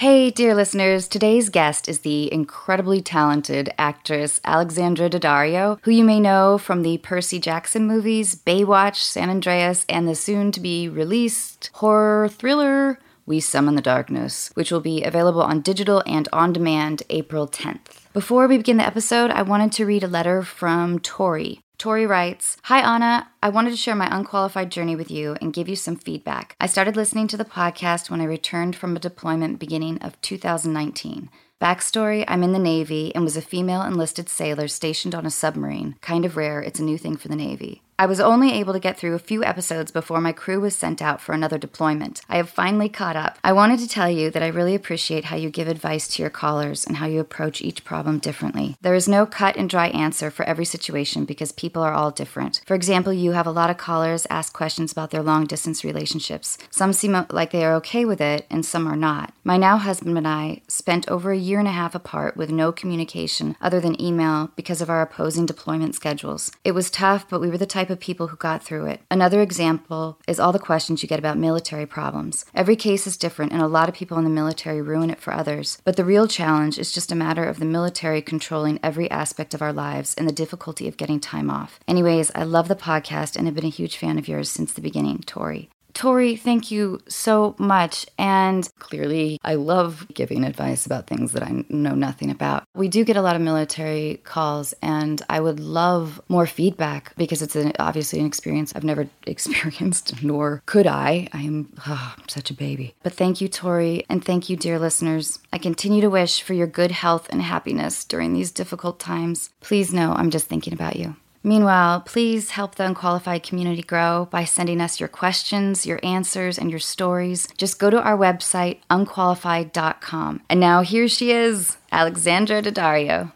Hey, dear listeners, today's guest is the incredibly talented actress Alexandra Daddario, who you may know from the Percy Jackson movies, Baywatch, San Andreas, and the soon to be released horror thriller We Summon the Darkness, which will be available on digital and on demand April 10th. Before we begin the episode, I wanted to read a letter from Tori. Tori writes Hi, Anna. I wanted to share my unqualified journey with you and give you some feedback. I started listening to the podcast when I returned from a deployment beginning of 2019. Backstory I'm in the Navy and was a female enlisted sailor stationed on a submarine. Kind of rare, it's a new thing for the Navy. I was only able to get through a few episodes before my crew was sent out for another deployment. I have finally caught up. I wanted to tell you that I really appreciate how you give advice to your callers and how you approach each problem differently. There is no cut and dry answer for every situation because people are all different. For example, you have a lot of callers ask questions about their long distance relationships. Some seem like they are okay with it, and some are not. My now husband and I spent over a year and a half apart with no communication other than email because of our opposing deployment schedules. It was tough, but we were the type of people who got through it. Another example is all the questions you get about military problems. Every case is different, and a lot of people in the military ruin it for others. But the real challenge is just a matter of the military controlling every aspect of our lives and the difficulty of getting time off. Anyways, I love the podcast and have been a huge fan of yours since the beginning, Tori. Tori, thank you so much. And clearly, I love giving advice about things that I know nothing about. We do get a lot of military calls, and I would love more feedback because it's an, obviously an experience I've never experienced, nor could I. I am oh, such a baby. But thank you, Tori, and thank you, dear listeners. I continue to wish for your good health and happiness during these difficult times. Please know I'm just thinking about you. Meanwhile, please help the unqualified community grow by sending us your questions, your answers, and your stories. Just go to our website, unqualified.com. And now here she is, Alexandra Daddario.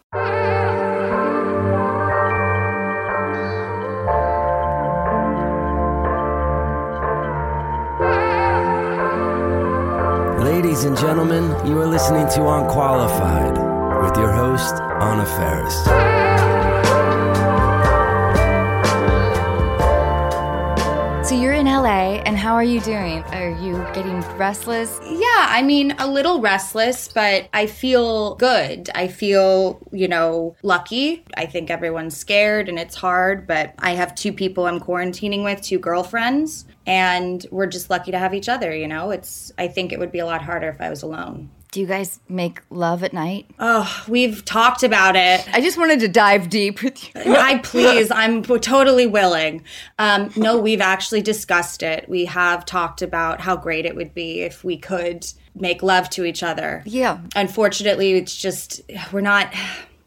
Ladies and gentlemen, you are listening to Unqualified with your host, Anna Faris. LA, and how are you doing? Are you getting restless? Yeah, I mean, a little restless, but I feel good. I feel, you know, lucky. I think everyone's scared and it's hard, but I have two people I'm quarantining with, two girlfriends, and we're just lucky to have each other, you know? It's I think it would be a lot harder if I was alone. Do you guys make love at night? Oh, we've talked about it. I just wanted to dive deep with you. I please, I'm totally willing. Um, no, we've actually discussed it. We have talked about how great it would be if we could make love to each other. Yeah. Unfortunately, it's just, we're not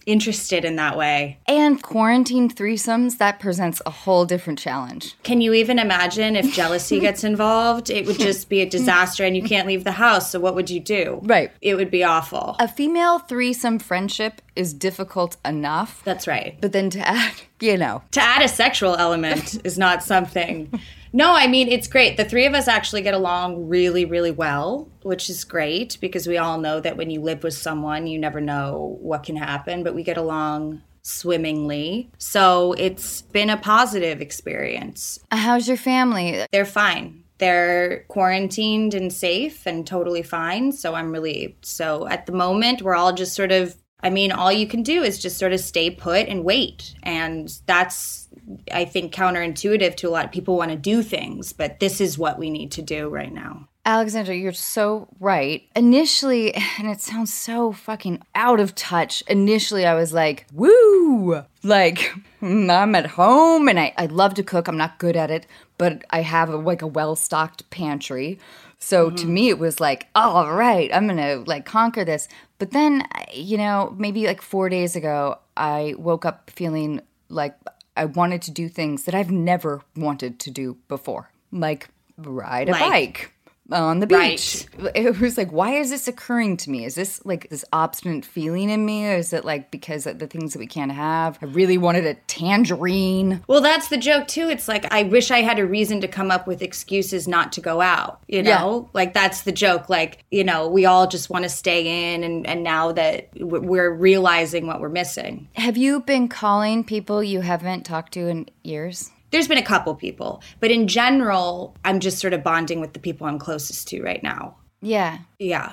interested in that way. And quarantine threesomes, that presents a whole different challenge. Can you even imagine if jealousy gets involved? It would just be a disaster and you can't leave the house. So, what would you do? Right. It would be awful. A female threesome friendship is difficult enough. That's right. But then to add, you know, to add a sexual element is not something. No, I mean, it's great. The three of us actually get along really, really well, which is great because we all know that when you live with someone, you never know what can happen, but we get along swimmingly. So it's been a positive experience. how's your family? They're fine. They're quarantined and safe and totally fine. So I'm relieved. So at the moment, we're all just sort of I mean, all you can do is just sort of stay put and wait. And that's, I think, counterintuitive to a lot of people want to do things, but this is what we need to do right now. Alexandra, you're so right. Initially, and it sounds so fucking out of touch. Initially, I was like, woo! Like, I'm at home and I, I love to cook. I'm not good at it, but I have a, like a well stocked pantry. So mm-hmm. to me, it was like, all right, I'm gonna like conquer this. But then, you know, maybe like four days ago, I woke up feeling like I wanted to do things that I've never wanted to do before, like ride a like, bike on the beach. Right. It was like, why is this occurring to me? Is this like this obstinate feeling in me? Or is it like because of the things that we can't have? I really wanted a tangerine. Well, that's the joke too. It's like, I wish I had a reason to come up with excuses not to go out, you know? Yeah. Like, that's the joke. Like, you know, we all just want to stay in. And, and now that we're realizing what we're missing. Have you been calling people you haven't talked to in years? There's been a couple people, but in general, I'm just sort of bonding with the people I'm closest to right now. Yeah. Yeah.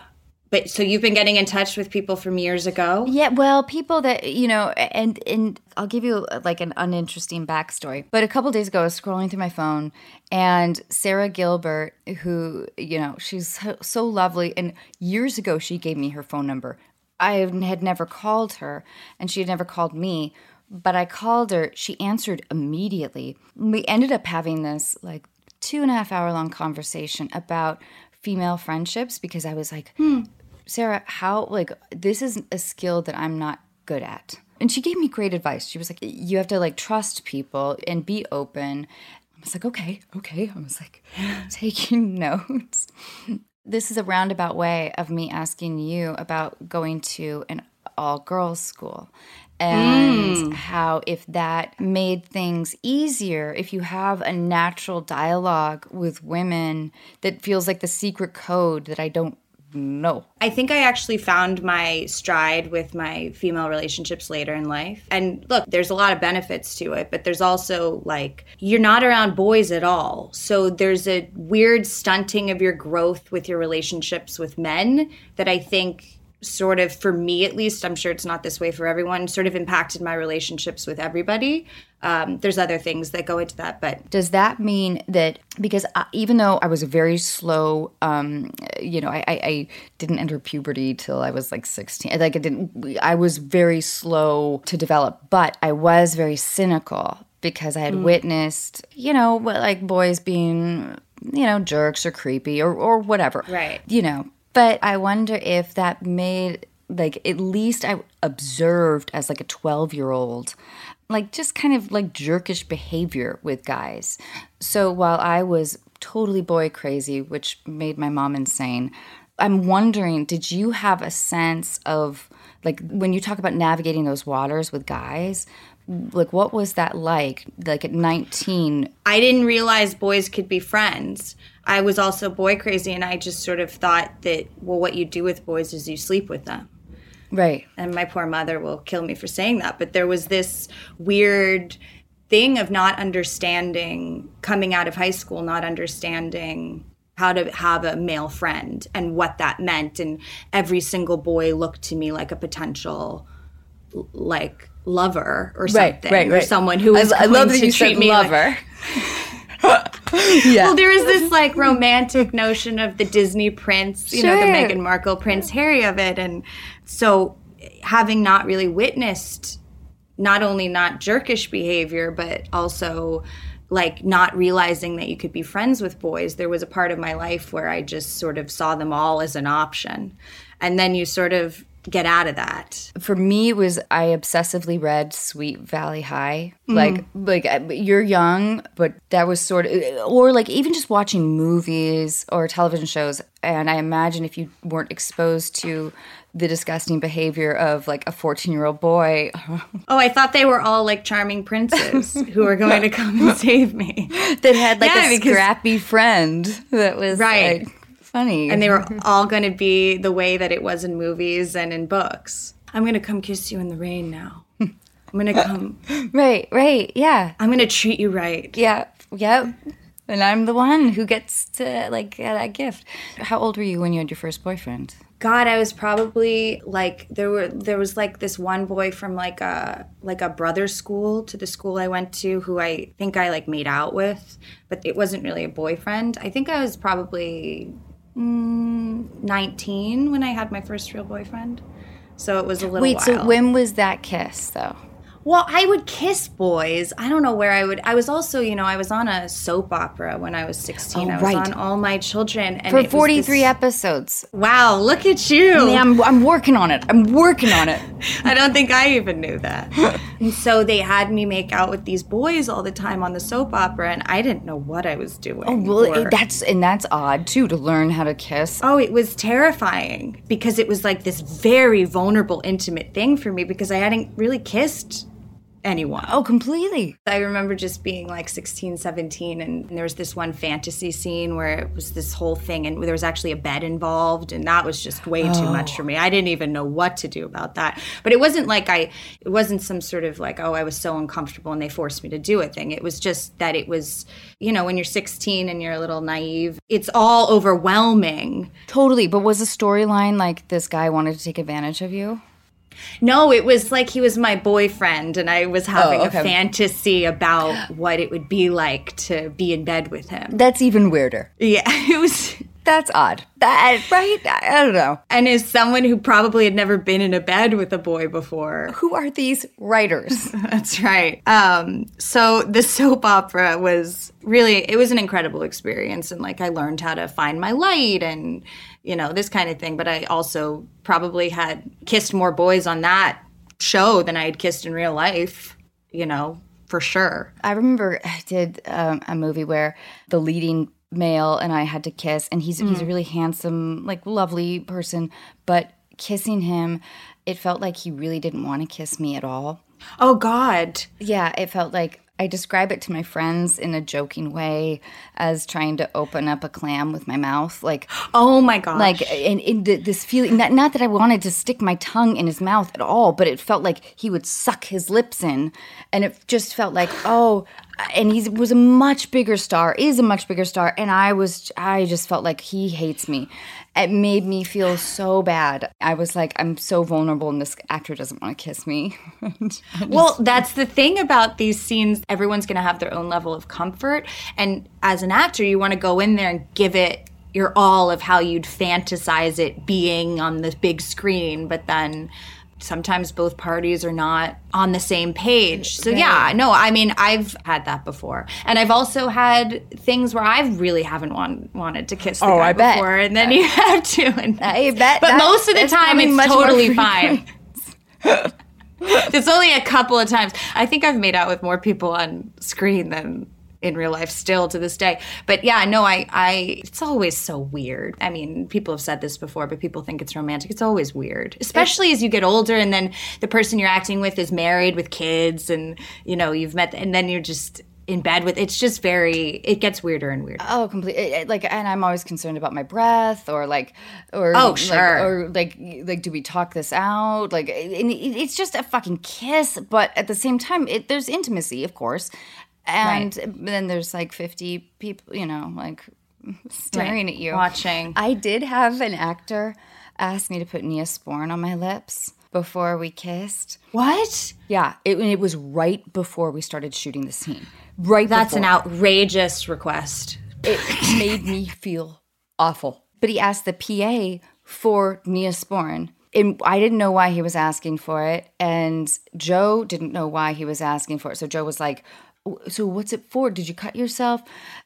But so you've been getting in touch with people from years ago? Yeah, well, people that you know, and and I'll give you uh, like an uninteresting backstory. But a couple days ago, I was scrolling through my phone, and Sara Gilbert, who you know, she's so, so lovely, and years ago she gave me her phone number. I had never called her, and she had never called me. But I called her. She answered immediately. We ended up having this like two and a half hour long conversation about female friendships because I was like, hmm, Sara, how, like, this is a skill that I'm not good at. And she gave me great advice. She was like, you have to like trust people and be open. I was like, okay, okay. I was like taking notes. This is a roundabout way of me asking you about going to an all girls school and mm. how if that made things easier if you have a natural dialogue with women that feels like the secret code that I don't know. I think I actually found my stride with my female relationships later in life. And look, there's a lot of benefits to it, but there's also like you're not around boys at all. So there's a weird stunting of your growth with your relationships with men that I think sort of for me at least i'm sure it's not this way for everyone sort of impacted my relationships with everybody. Um, there's other things that go into that but does that mean that because I, even though i was a very slow um, you know I, I, I, didn't enter puberty till i was like 16 like i didn't i was very slow to develop but i was very cynical because i had mm. witnessed you know like boys being you know jerks or creepy or, or whatever. Right. You know but I wonder if that made like at least I observed as like a 12 year old like just kind of like jerkish behavior with guys. So while I was totally boy crazy, which made my mom insane, I'm wondering did you have a sense of like when you talk about navigating those waters with guys, like what was that like like at 19 i didn't realize boys could be friends I was also boy crazy, and I just sort of thought that, well, what you do with boys is you sleep with them. Right. And my poor mother will kill me for saying that. But there was this weird thing of not understanding, coming out of high school, not understanding how to have a male friend and what that meant. And every single boy looked to me like a potential, like, lover or something. Right, right, right. Or someone who was I, I love that you treat me lover. Like, yeah. Well, there is this like romantic notion of the Disney prince, you sure. know, the Meghan Markle Prince Harry of it. And so having not really witnessed not only not jerkish behavior, but also like not realizing that you could be friends with boys, there was a part of my life where I just sort of saw them all as an option. And then you sort of get out of that? For me, it was I obsessively read Sweet Valley High. Mm. Like, like uh, you're young, but that was sort of, or like even just watching movies or television shows. And I imagine if you weren't exposed to the disgusting behavior of like a 14 year old boy. oh, I thought they were all like charming princes who were going to come and save me. That had like yeah, a because, scrappy friend that was right. Like, funny. And they were all going to be the way that it was in movies and in books. I'm going to come kiss you in the rain now. I'm going to come. right, right. Yeah. I'm going to treat you right. Yeah. Yep. And I'm the one who gets to like get that gift. How old were you when you had your first boyfriend? God, I was probably like there were there was like this one boy from like a like a brother school to the school I went to who I think I like made out with, but it wasn't really a boyfriend. I think I was probably mm, 19 when I had my first real boyfriend. So it was a little Wait, while. so when was that kiss though? Well, I would kiss boys. I don't know where I would. I was also, you know, I was on a soap opera when I was 16. Oh, I was right. on All My Children. And For 43 this, episodes. Wow, look at you. Yeah, I'm, I'm working on it. I'm working on it. I don't think I even knew that. and so they had me make out with these boys all the time on the soap opera, and I didn't know what I was doing. Oh, well, or, that's, and that's odd too, to learn how to kiss. Oh, it was terrifying because it was like this very vulnerable, intimate thing for me because I hadn't really kissed anyone. Oh, completely. I remember just being like 16, 17, and there was this one fantasy scene where it was this whole thing, and there was actually a bed involved, and that was just way too much for oh. me. I didn't even know what to do about that. But it wasn't like I, it wasn't some sort of like, oh, I was so uncomfortable and they forced me to do a thing. It was just that it was, you know, when you're 16 and you're a little naive, it's all overwhelming. Totally. But was the storyline like this guy wanted to take advantage of you? No, it was like he was my boyfriend, and I was oh, having Oh, okay. a fantasy about what it would be like to be in bed with him. That's even weirder. Yeah, it was. That's odd. That right? I, I don't know. And as someone who probably had never been in a bed with a boy before, Who are these writers? That's right. Um, so the soap opera was really it was an incredible experience, and like I learned how to find my light and you know this kind of thing. But I also probably had kissed more boys on that show than I had kissed in real life. You know, for sure. I remember I did um, a movie where the leading male and I had to kiss, and he's he's a mm. really handsome, like lovely person, but kissing him, it felt like he really didn't want to kiss me at all. Oh God. Yeah, it felt like I describe it to my friends in a joking way as trying to open up a clam with my mouth, like Oh my God. like and, this feeling not, not that i wanted to stick my tongue in his mouth at all but it felt like he would suck his lips in and it just felt like oh and he was a much bigger star is a much bigger star and i was i just felt like he hates me it made me feel so bad i was like i'm so vulnerable and this actor doesn't want to kiss me Well, that's the thing about these scenes. Everyone's going to have their own level of comfort. And as an actor, you want to go in there and give it your all of how you'd fantasize it being on the big screen. But then sometimes both parties are not on the same page. So, yeah, no, I mean, I've had that before. And I've also had things where I really haven't want, wanted to kiss the Oh, guy I bet. before. And then you have to. And, I bet but that- most of the time, it's totally fine. It's only a couple of times. I think I've made out with more people on screen than in real life still to this day. But yeah, no, I I it's always so weird. I mean, people have said this before, but people think it's romantic. It's always weird. Especially as you get older and then the person you're acting with is married with kids and you know, you've met and then you're just in bed with it's just very it gets weirder and weirder. Oh, completely. Like, and I'm always concerned about my breath, or like, or Oh, like- sure. or like, like, do we talk this out? Like, it- it's just a fucking kiss, but at the same time, it, there's intimacy, of course, and then there's like 50 people, you know, like staring at you, Watching. I did have an actor ask me to put Neosporin on my lips before we kissed. What? Yeah, it, it was right before we started shooting the scene. Right, That's before an outrageous request. it made me feel awful. But he asked the PA for Neosporin. And I didn't know why he was asking for it. And Joe didn't know why he was asking for it. So Joe was like, "W- So what's it for? Did you cut yourself?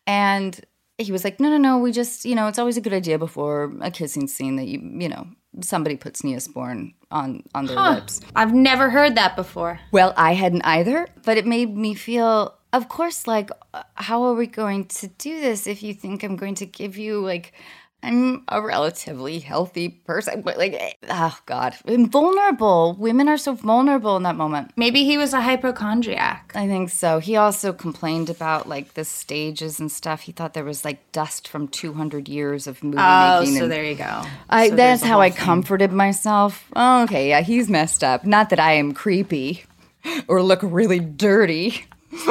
And he was like, No, no, no. We just, you know, it's always a good idea before a kissing scene that you, you know, somebody puts Neosporin on, on their lips. I've never heard that before. Well, I hadn't either, but it made me feel, of course, like, uh, how are we going to do this if you think I'm going to give you, like, I'm a relatively healthy person, but like, oh God, I'm vulnerable. Women are so vulnerable in that moment. Maybe he was a hypochondriac. I think so. He also complained about like the stages and stuff. He thought there was like dust from 200 years of movie Oh, making. Oh, so there you go. I, So that's how I thing. comforted myself. Oh, okay, yeah, he's messed up. Not that I am creepy or look really dirty.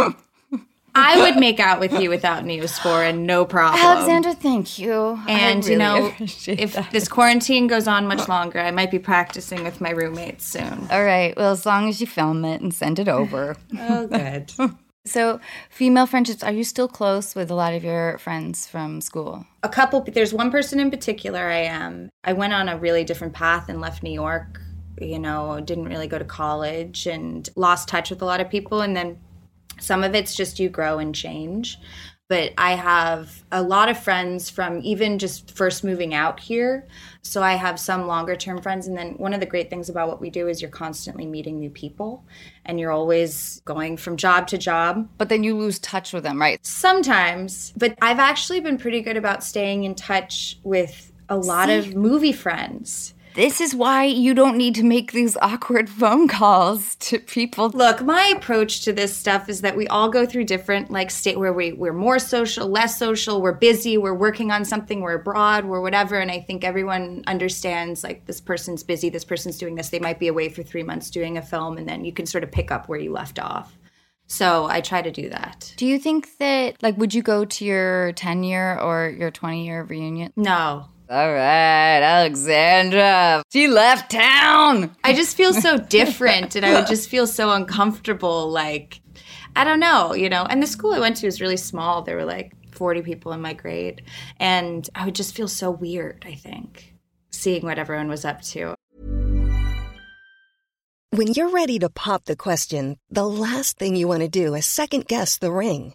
I would make out with you without Neosporin, no problem. Alexandra, thank you. I and you know, if that. this quarantine goes on much longer, I might be practicing with my roommates soon. All right, well, as long as you film it and send it over. Oh, good. so, female friendships, are you still close with a lot of your friends from school? a couple. There's one person in particular. I am. I went on a really different path and left New York. You know, didn't really go to college and lost touch with a lot of people. And then some of it's just you grow and change. But I have a lot of friends from even just first moving out here. So I have some longer term friends. And then one of the great things about what we do is you're constantly meeting new people and you're always going from job to job. But then you lose touch with them, right? Sometimes, but I've actually been pretty good about staying in touch with a lot of movie friends. This is why you don't need to make these awkward phone calls to people. Look, my approach to this stuff is that we all go through different like state where we, we're more social, less social, we're busy, we're working on something, we're abroad, we're whatever. And I think everyone understands like this person's busy, this person's doing this. They might be away for three months doing a film, and then you can sort of pick up where you left off. So I try to do that. Do you think that, like, would you go to your 10 year or your 20 year reunion? No. All right, Alexandra. She left town. I just feel so different and I would just feel so uncomfortable. Like, I don't know, you know. And the school I went to was really small. There were like 40 people in my grade. And I would just feel so weird, I think, seeing what everyone was up to. When you're ready to pop the question, the last thing you want to do is second guess the ring.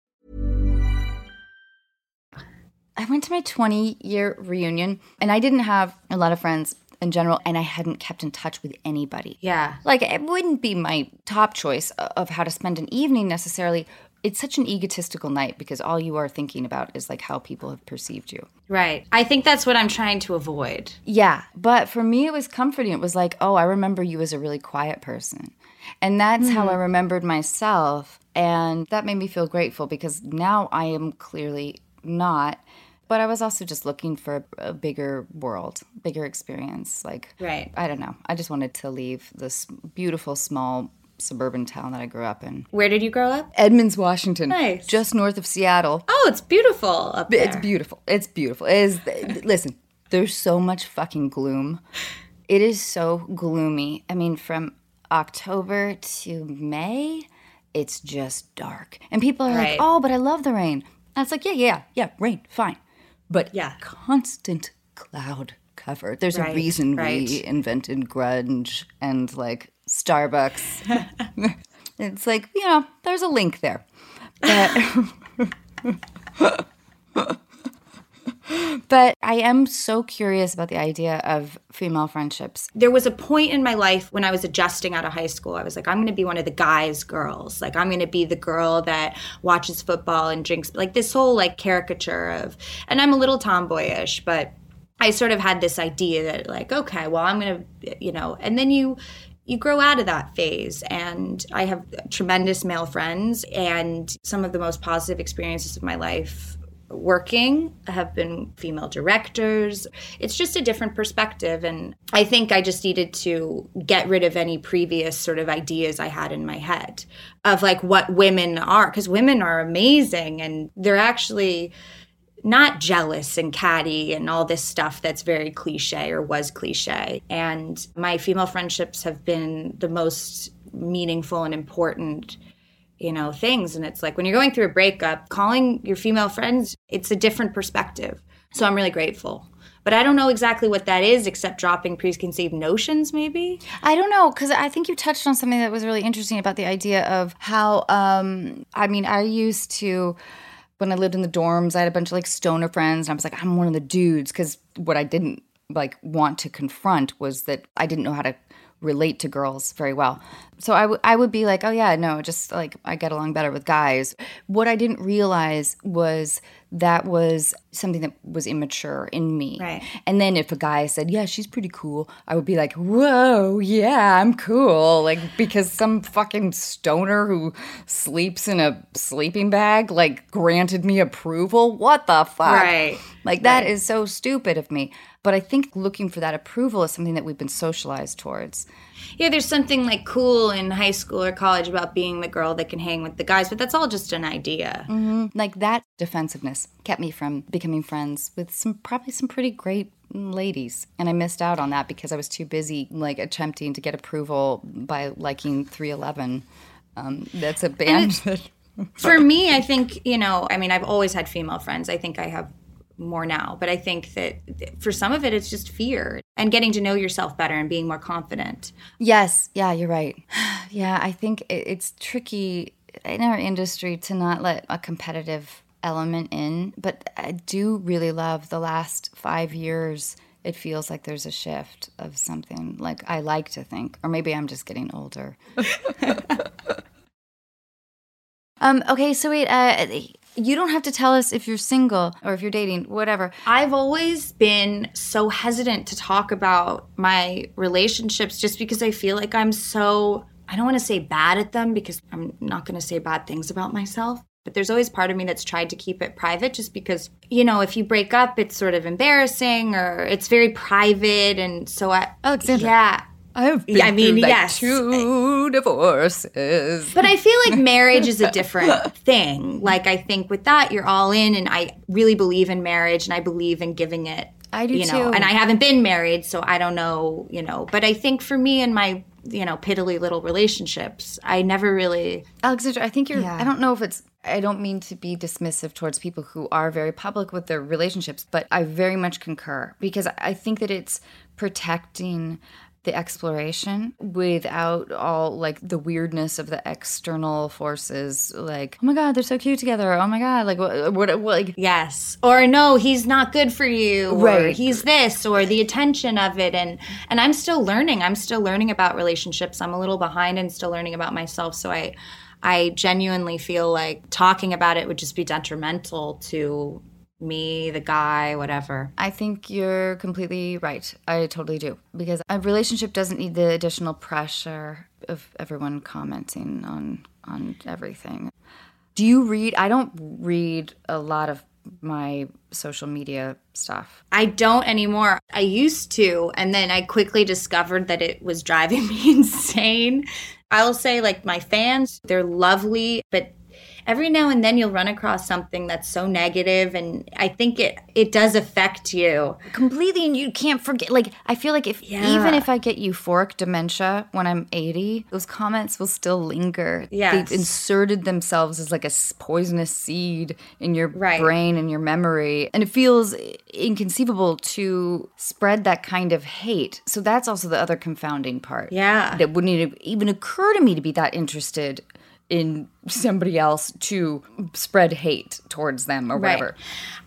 I went to my 20 year reunion and I didn't have a lot of friends in general and I hadn't kept in touch with anybody. Yeah. Like it wouldn't be my top choice of how to spend an evening necessarily. It's such an egotistical night because all you are thinking about is like how people have perceived you. Right. I think that's what I'm trying to avoid. Yeah, but for me it was comforting. It was like, "Oh, I remember you as a really quiet person." And that's how hmm. I remembered myself and that made me feel grateful because now I am clearly not but I was also just looking for a bigger world, bigger experience. Like, Right. I don't know. I just wanted to leave this beautiful small suburban town that I grew up in. Where did you grow up? Edmonds, Washington. Nice. Just north of Seattle. Oh, it's beautiful up there. It's beautiful. It's beautiful. It is listen, there's so much fucking gloom. It is so gloomy. I mean, from October to May, it's just dark. And people are Right. like, "Oh, but I love the rain." And it's like, "Yeah, yeah, yeah, rain, fine." But Yeah. constant cloud cover. There's a reason right. we invented grunge and like Starbucks. it's like, you know, there's a link there. But But I am so curious about the idea of female friendships. there was a point in my life when I was adjusting out of high school. I was like, I'm going to be one of the guys' girls. Like, I'm going to be the girl that watches football and drinks, like this whole like caricature of, and I'm a little tomboyish, but I sort of had this idea that like, okay, well, I'm going to, you know, and then you, you grow out of that phase and i have tremendous male friends and some of the most positive experiences of my life working have been female directors. It's just a different perspective. And I think I just needed to get rid of any previous sort of ideas I had in my head of like what women are, because women are amazing and they're actually not jealous and catty and all this stuff that's very cliche or was cliche. And my female friendships have been the most meaningful and important you know things. And it's like when you're going through a breakup calling your female friends it's a different perspective. So i'm really grateful. But i don't know exactly what that is except dropping preconceived notions maybe? I don't know because I think you touched on something that was really interesting about the idea of how. Um, I mean, I used to when I lived in the dorms, I had a bunch of like stoner friends, and I was like, I'm one of the dudes because what I didn't like want to confront was that I didn't know how to relate to girls very well. So I, w- I would be like, oh yeah, no, just like I get along better with guys. What I didn't realize was that was something that was immature in me. Right. And then if a guy said, yeah, she's pretty cool, I would be like, whoa, yeah, I'm cool. Like, because some fucking stoner who sleeps in a sleeping bag, like, granted me approval. What the fuck? Right. Like, that is so stupid of me. But I think looking for that approval is something that we've been socialized towards. yeah there's something like cool in high school or college about being the girl that can hang with the guys but that's all just an idea mm-hmm. Like, that defensiveness kept me from becoming friends with some, probably some pretty great ladies. And I missed out on that because I was too busy, like, attempting to get approval by liking 311. Um, that's a band that. for me i think you know i mean i've always had female friends i think i have more now. But I think that for some of it, it's just fear and getting to know yourself better and being more confident. Yes, yeah, you're right. yeah, I think it's tricky in our industry to not let a competitive element in, but I do really love the last five years. It feels like there's a shift of something. Like I like to think, or maybe I'm just getting older. um. Okay. So wait. Uh, you don't have to tell us if you're single or if you're dating, whatever. I've always been so hesitant to talk about my relationships just because I feel like I'm so, I don't want to say bad at them because I'm not going to say bad things about myself. But there's always part of me that's tried to keep it private just because, you know, if you break up, it's sort of embarrassing or it's very private. And so I, Alexandra. Yeah. I've been I mean, through like yes. two divorces. But I feel like marriage is a different thing. Like I think with that you're all in and I really believe in marriage and I believe in giving it I do you know, too. and I haven't been married, so I don't know, you know. But I think for me and my, you know, piddly little relationships, I never really Alexandra, I think you're yeah. I don't know if it's I don't mean to be dismissive towards people who are very public with their relationships, but I very much concur because I think that it's protecting the exploration without all like the weirdness of the external forces like oh my god they're so cute together. Oh my god like what, what, what like yes. Or no he's not good for you right. Or he's this or the attention of it. And and i'm still learning. I'm still learning about relationships. I'm a little behind and still learning about myself. So i I genuinely feel like talking about it would just be detrimental to me, the guy, whatever. I think you're completely right. I totally do. Because a relationship doesn't need the additional pressure of everyone commenting on on everything. Do you read? I don't read a lot of my social media stuff. I don't anymore. I used to, and then I quickly discovered that it was driving me insane. I'll say, like, my fans, they're lovely, but every now and then you'll run across something that's so negative and i think it it does affect you completely and you can't forget like i feel like if yeah. even if i get euphoric dementia when i'm 80 those comments will still linger yes. they've inserted themselves as like a poisonous seed in your right. brain and your memory and it feels inconceivable to spread that kind of hate so that's also the other confounding part yeah that wouldn't even occur to me to be that interested in somebody else to spread hate towards them or whatever. Right.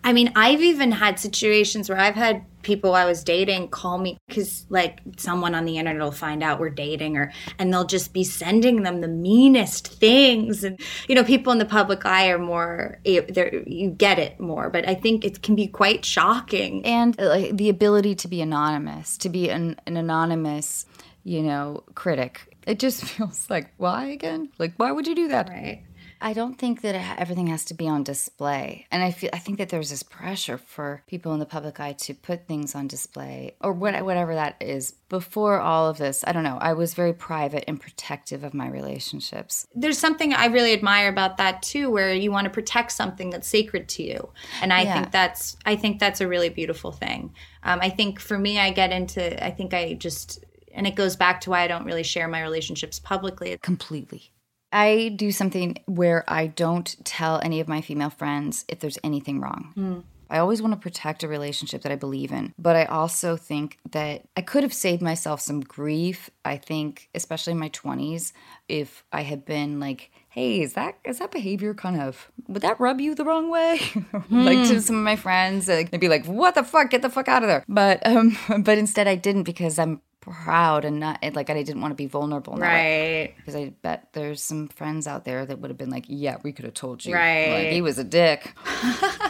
I mean, I've even had situations where I've had people I was dating call me because, like, someone on the internet will find out we're dating, or and they'll just be sending them the meanest things. And you know, people in the public eye are more, eh, you get it more. But I think it can be quite shocking. And uh, like, the ability to be anonymous, to be an, an anonymous, you know, critic it just feels like, why again? Like, why would you do that? Right. I don't think that everything has to be on display. And I feel I think that there's this pressure for people in the public eye to put things on display or whatever that is. Before all of this, I don't know, I was very private and protective of my relationships. There's something I really admire about that too where you want to protect something that's sacred to you. And I yeah. think that's I think that's a really beautiful thing. Um, I think for me I get into I think I just and it goes back to why I don't really share my relationships publicly. Completely. I do something where I don't tell any of my female friends if there's anything wrong. Mm. I always want to protect a relationship that I believe in, but I also think that I could have saved myself some grief. I think, especially in my 20s, if I had been like, "Hey, is that is that behavior kind of would that rub you the wrong way?" like to hmm. some of my friends, like, they'd be like, "What the fuck? Get the fuck out of there!" But um, but instead, I didn't because I'm proud and not like I didn't want to be vulnerable. Right. Because I bet there's some friends out there that would have been like, yeah, we could have told you. Right. Like, he was a dick.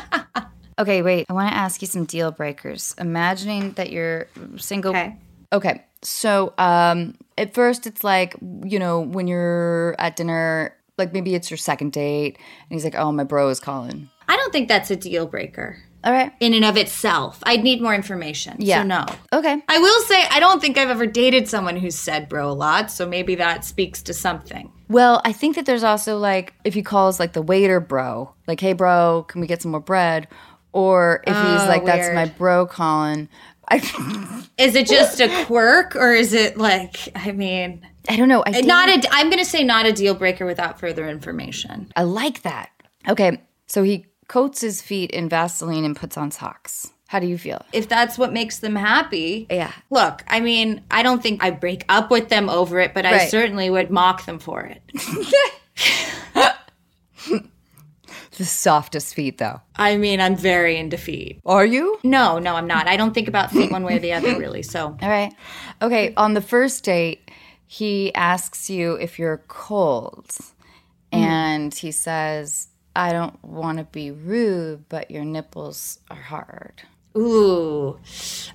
okay, wait. I want to ask you some deal breakers. Imagining that you're single. Okay. Okay. So, um, at first, it's like, you know, when you're at dinner, like maybe it's your second date, and he's like, oh, my bro is calling. I don't think that's a deal breaker. All right. In and of itself. I'd need more information. Yeah. So no. Okay. I will say I don't think I've ever dated someone who's said bro a lot, so maybe that speaks to something. Well, I think that there's also like if he calls like the waiter bro, like, hey bro, can we get some more bread? Or if oh, he's like, that's my bro Colin. I, is it just a quirk or is it like I mean I don't know. I not a I'm gonna say not a deal breaker without further information. I like that. Okay. So he coats his feet in Vaseline and puts on socks. How do you feel? If that's what makes them happy. Yeah. Look, I mean, I don't think I'd break up with them over it, but I certainly would mock them for it. The softest feet, though. I mean, I'm very into feet. Are you? No, no, I'm not. I don't think about feet one way or the other, really. So, All right. Okay, on the first date, he asks you if you're cold. Mm. And he says, I don't want to be rude, but your nipples are hard. ooh,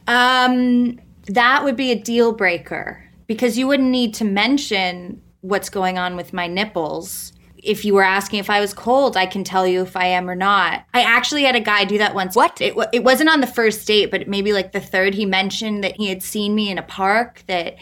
um, that would be a deal breaker because you wouldn't need to mention what's going on with my nipples. If you were asking if I was cold, I can tell you if I am or not. I actually had a guy do that once. What? It, it wasn't on the first date, but maybe like the third. He mentioned that he had seen me in a park, that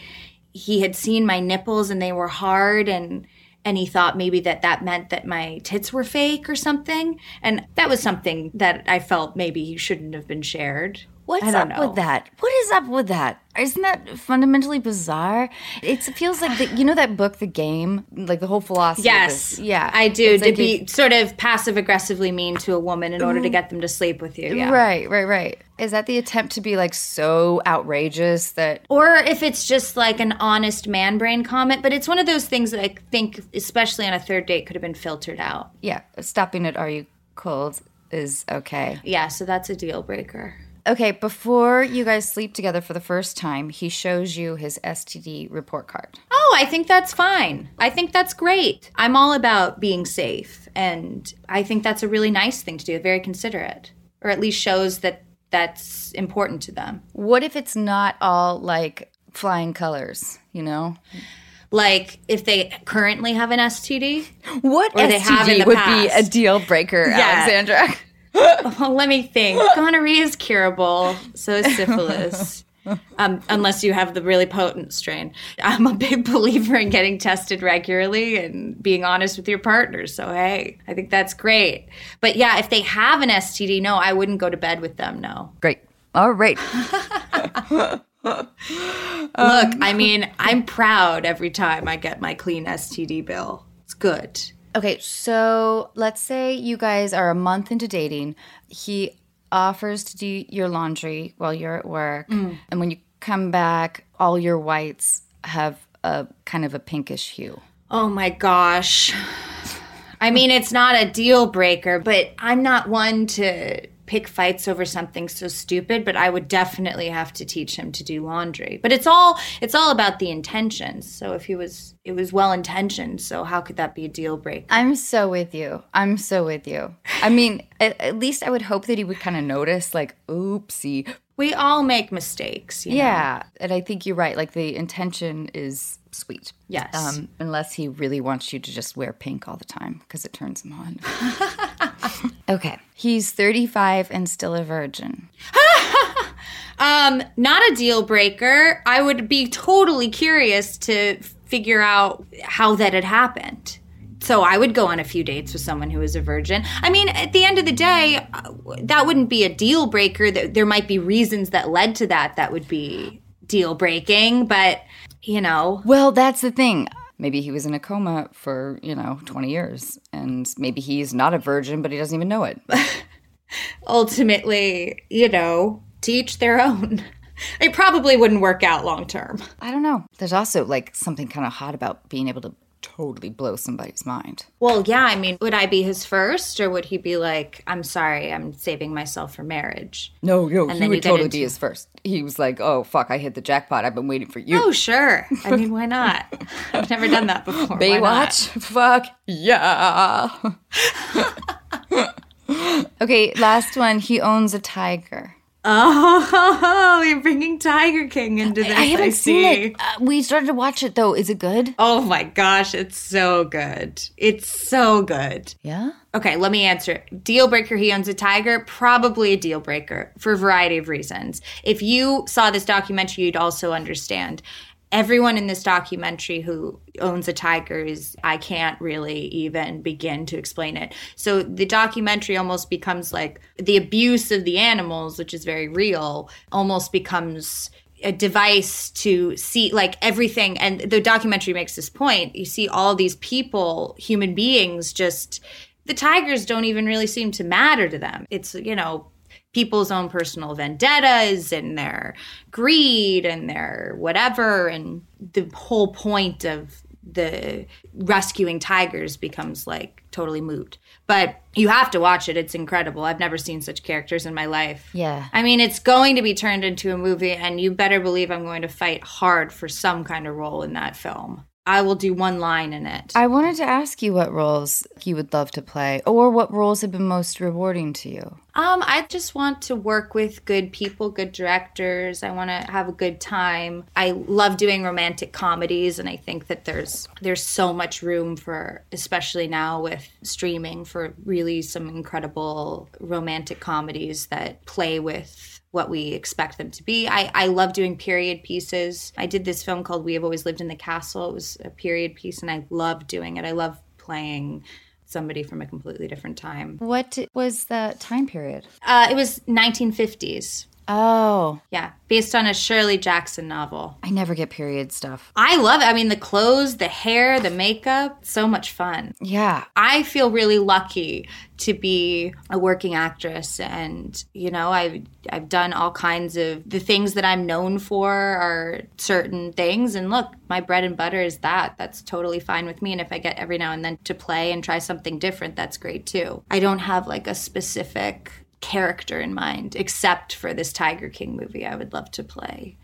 he had seen my nipples and they were hard and and he thought maybe that that meant that my tits were fake or something. And that was something that i felt maybe shouldn't have been shared What's up know. with that? What is up with that? Isn't that fundamentally bizarre? It feels like the, you know that book, The Game, like the whole philosophy. yes yeah, i do It's to like be sort of passive aggressively mean to a woman in order to mm. get them to sleep with you yeah Right, right, right. Is that the attempt to be like so outrageous that or if it's just like an honest man brain comment but it's one of those things that i think especially on a third date could have been filtered out yeah, stopping it. "Are you cold?" is okay. yeah so that's a deal breaker Okay, before you guys sleep together for the first time, he shows you his STD report card. Oh, I think that's fine. I think that's great. I'm all about being safe, and I think that's a really nice thing to do, very considerate, or at least shows that that's important to them. What if it's not all like flying colors, you know? Like if they currently have an STD. What Or they have in the would past. be a deal breaker, Yeah. Alexandra? Well, let me think. Gonorrhea is curable. So is syphilis. Um, unless you have the really potent strain. I'm a big believer in getting tested regularly and being honest with your partner. So, hey, I think that's great. But yeah, if they have an STD, no, I wouldn't go to bed with them. No. Great. All right. Look, I mean, I'm proud every time I get my clean STD bill. It's good. Okay, so let's say you guys are a month into dating. He offers to do your laundry while you're at work. Mm. And when you come back, all your whites have a kind of a pinkish hue. Oh my gosh. I mean, it's not a deal breaker, but I'm not one to pick fights over something so stupid, but I would definitely have to teach him to do laundry. But it's all it's all about the intentions. So if he was it was well intentioned, so how could that be a deal breaker? I'm so with you. I'm so with you. I mean, at, at least I would hope that he would kind of notice, like, oopsie. We all make mistakes, you know? Yeah. And I think you're right. Like, the intention is sweet. Yes. Um, unless he really wants you to just wear pink all the time because it turns him on. okay. He's 35 and still a virgin. Um, not a deal breaker. I would be totally curious to figure out how that had happened. So I would go on a few dates with someone who is a virgin. I mean, at the end of the day, uh, that wouldn't be a deal breaker. There there might be reasons that led to that that would be deal breaking, but you know, Well, that's the thing. Maybe he was in a coma for, you know, 20 years. And maybe he's not a virgin, but he doesn't even know it. ultimately, you know, to each their own. It probably wouldn't work out long term. I don't know. There's also like something kind of hot about being able to totally blow somebody's mind. Well, yeah, I mean, would I be his first or would he be like, I'm sorry, I'm saving myself for marriage? No, no, And he would totally into- be his first. He was like, "Oh fuck, I hit the jackpot. I've been waiting for you." Oh, sure. I mean, why not? I've never done that before. Baywatch, fuck yeah. okay, last one. He owns a tiger. Oh, you're bringing Tiger King into this. I haven't see. seen it. Uh, we started to watch it though. Is it good? Oh my gosh, it's so good. It's so good. Yeah. Okay, let me answer. Deal breaker, he owns a tiger. Probably a deal breaker for a variety of reasons. If you saw this documentary, you'd also understand. Everyone in this documentary who owns a tiger is, I can't really even begin to explain it. So the documentary almost becomes like the abuse of the animals, which is very real, almost becomes a device to see like everything and the documentary makes this point you see all these people human beings just the tigers don't even really seem to matter to them. It's, you know, people's own personal vendettas and their greed and their whatever. And the whole point of the rescuing tigers becomes like totally moot. But you have to watch it. It's incredible. I've never seen such characters in my life. Yeah. I mean, it's going to be turned into a movie, and you better believe I'm going to fight hard for some kind of role in that film. I will do one line in it. I wanted to ask you what roles you would love to play, or what roles have been most rewarding to you. Um, I just want to work with good people, good directors. I want to have a good time. I love doing romantic comedies, and I think that there's there's so much room for, especially now with streaming, for really some incredible romantic comedies that play with what we expect them to be. I, I love doing period pieces. I did this film called We Have Always Lived in the Castle. It was a period piece, and I love doing it. I love playing somebody from a completely different time. What was the time period? Uh, it was 1950s. Oh, Yeah, based on a Shirley Jackson novel. I never get period stuff. I love it. I mean, the clothes, the hair, the makeup, so much fun. Yeah. I feel really lucky to be a working actress and you know I've I've done all kinds of the things that I'm known for are certain things and look my bread and butter is that that's totally fine with me and if I get every now and then to play and try something different that's great too. I don't have like a specific character in mind except for this Tiger King movie I would love to play.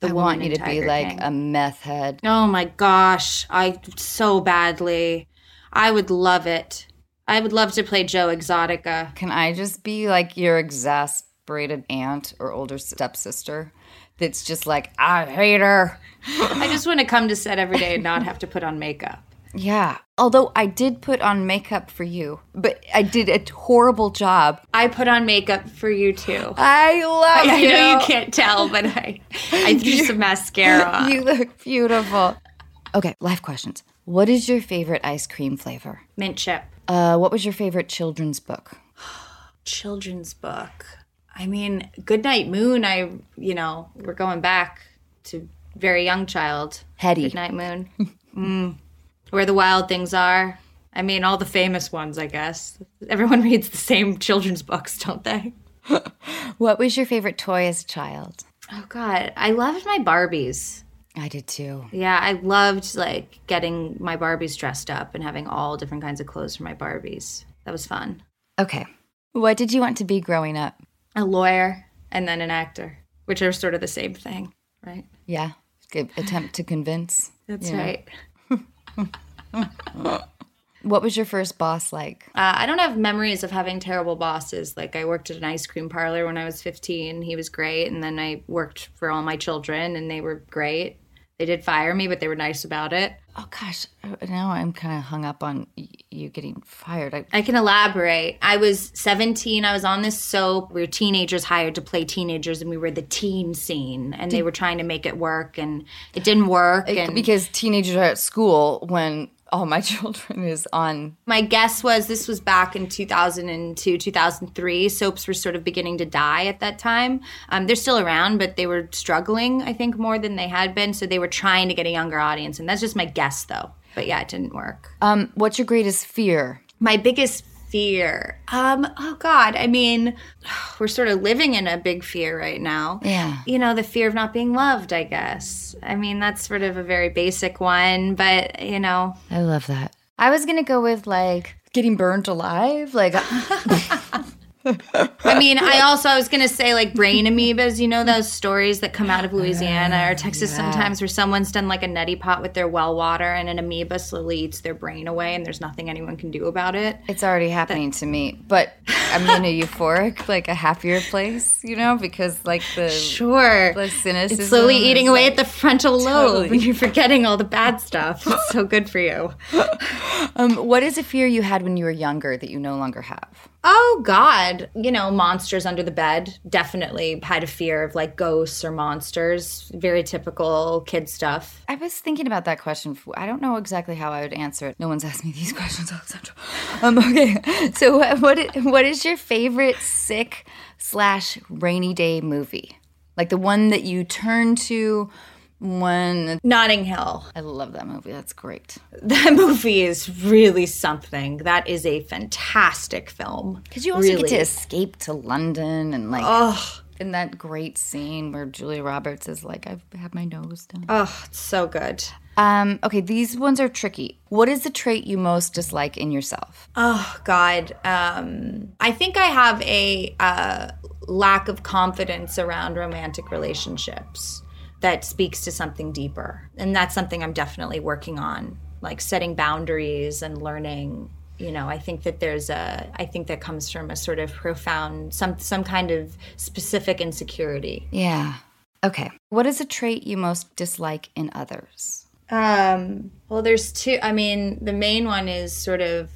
The I want you to be like King. a meth head. Oh my gosh, I so badly. I would love it. I would love to play Joe Exotica. Can I just be like your exasperated aunt or older stepsister that's just like, I hate her? I just want to come to set every day and not have to put on makeup. Yeah. Although I did put on makeup for you, but I did a horrible job. I put on makeup for you too. I love I you. know you can't tell, but I I threw some mascara. You look beautiful. Okay, life questions. What is your favorite ice cream flavor? Mint chip. Uh, what was your favorite children's book? Children's book. I mean, Goodnight Moon, I you know, we're going back to very young child. Hetty. Goodnight Moon. mm. Where the Wild Things Are. I mean, all the famous ones, I guess. Everyone reads the same children's books, don't they? What was your favorite toy as a child? Oh, God. I loved my Barbies. I did too. Yeah, I loved like getting my Barbies dressed up and having all different kinds of clothes for my Barbies. That was fun. Okay. What did you want to be growing up? A lawyer and then an actor, which are sort of the same thing, right? Yeah. Attempt to convince. That's right. What was your first boss like? Uh, I don't have memories of having terrible bosses. Like I worked at an ice cream parlor when I was 15. He was great, and then I worked for all my children, and they were great. They did fire me, but they were nice about it. Oh gosh, uh, now I'm kind of hung up on you getting fired. I, I can elaborate. I was 17. I was on this soap. We were teenagers hired to play teenagers, and we were the teen scene. And they were trying to make it work, and it didn't work. And because teenagers are at school when all my children is on. my guess was this was back in 2002, 2003. Soaps were sort of beginning to die at that time. Um, they're still around, but they were struggling, I think, more than they had been. So they were trying to get a younger audience. And that's just my guess, though. But yeah, it didn't work. Um, what's your greatest fear? My biggest fear. Um, oh God, I mean, we're sort of living in a big fear right now. Yeah. You know, the fear of not being loved, I guess. I mean, that's sort of a very basic one, but you know, I love that. I was gonna go with like getting burnt alive. Like, I mean, I also I was gonna say like brain amoebas. You know those stories that come out of Louisiana or Texas sometimes, where someone's done like a neti pot with their well water, and an amoeba slowly eats their brain away, and there's nothing anyone can do about it. it's already happening to me, but I'm in a euphoric, like a happier place, you know, because like the Sure, the cynicism. it's slowly eating away at the frontal lobe, and you're forgetting all the bad stuff. It's so good for you. Um, what is a fear you had when you were younger that you no longer have? Oh God, you know, monsters under the bed. Definitely had a fear of like ghosts or monsters. Very typical kid stuff. I was thinking about that question. I don't know exactly how I would answer it. No one's asked me these questions, Alexandra. Um, okay, so what what what is your favorite sick slash rainy day movie? Like the one that you turn to When Notting Hill. I love that movie. That's great. That movie is really something. That is a fantastic film. Because you also Really. get to escape to London and like Oh, in that great scene where Julia Roberts is like, I've had my nose done. oh, it's so good. Um, okay, these ones are tricky. What is the trait you most dislike in yourself? Oh God, um, I think I have a uh, lack of confidence around romantic relationships that speaks to something deeper, and that's something I'm definitely working on, like setting boundaries and learning. You know, I think that there's a, I think that comes from a sort of profound, some some kind of specific insecurity. Yeah. Okay. What is a trait you most dislike in others? Um, well, there's two. I mean, the main one is sort of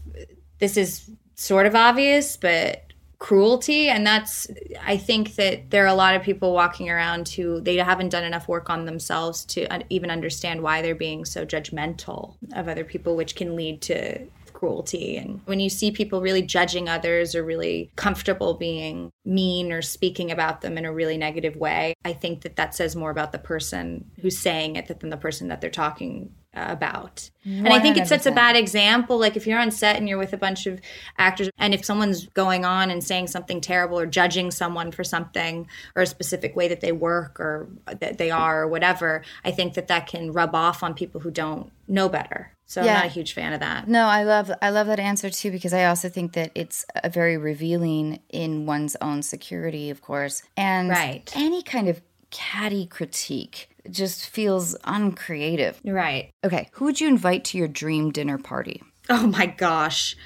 this is sort of obvious, but cruelty, and that's. I think that there are a lot of people walking around who they haven't done enough work on themselves to even understand why they're being so judgmental of other people, which can lead to cruelty. And when you see people really judging others or really comfortable being mean or speaking about them in a really negative way, I think that that says more about the person who's saying it than the person that they're talking about. And I think it sets a bad example. Like if you're on set and you're with a bunch of actors, and if someone's going on and saying something terrible or judging someone for something or a specific way that they work or that they are or whatever, I think that that can rub off on people who don't know better. So Yeah. I'm not a huge fan of that. No, I love I love that answer too because I also think that it's a very revealing in one's own security, of course. And Right. any kind of catty critique just feels uncreative. Right. Okay, who would you invite to your dream dinner party? Oh my gosh.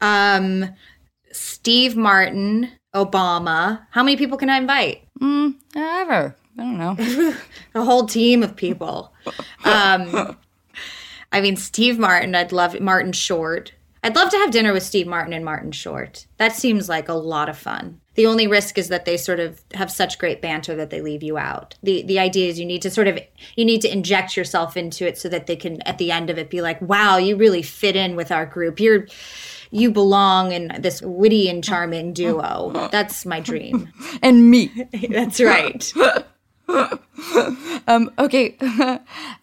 Um, Steve Martin, Obama. How many people can I invite? Mm, Ever. I don't know. A whole team of people. Um, I mean, Steve Martin, I'd love Martin Short. I'd love to have dinner with Steve Martin and Martin Short. That seems like a lot of fun. The only risk is that they sort of have such great banter that they leave you out. The the idea is you need to sort of you need to inject yourself into it so that they can at the end of it be like, "Wow, you really fit in with our group. You're you belong in this witty and charming duo." That's my dream. and me. That's right. Um, okay.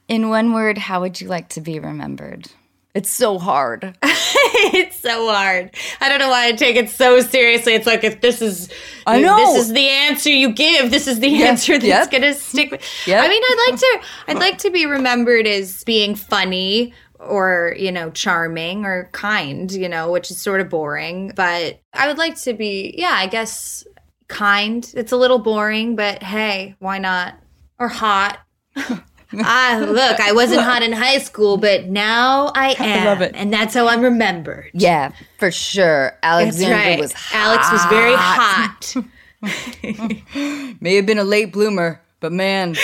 In one word, how would you like to be remembered? It's so hard. it's so hard. I don't know why I take it so seriously. It's like if this is I know. this is the answer you give, this is the answer that's yep. gonna stick with Yep. I mean I'd like to I'd like to be remembered as being funny or, you know, charming or kind, you know, which is sort of boring. But I would like to be, yeah, I guess kind. It's a little boring, but hey, why not? Or hot. ah, look, I wasn't hot in high school, but now I am. I love it. And that's how I'm remembered. Yeah, for sure. That's Alexandra right. was Alex was very hot. May have been a late bloomer, but man.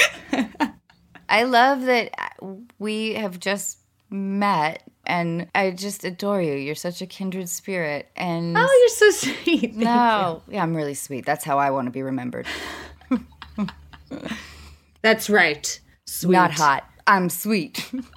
I love that we have just met and I just adore you. You're such a kindred spirit. And oh, you're so sweet. Thank no, yeah, I'm really sweet. That's how I want to be remembered. That's right. Sweet. Not hot. I'm sweet.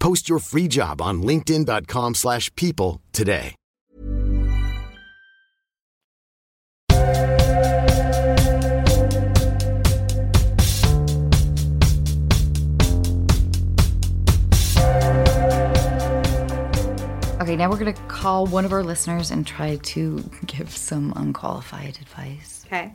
Post your free job on linkedin.com/people slash people today. Okay, now we're going to call one of our listeners and try to give some unqualified advice. Okay.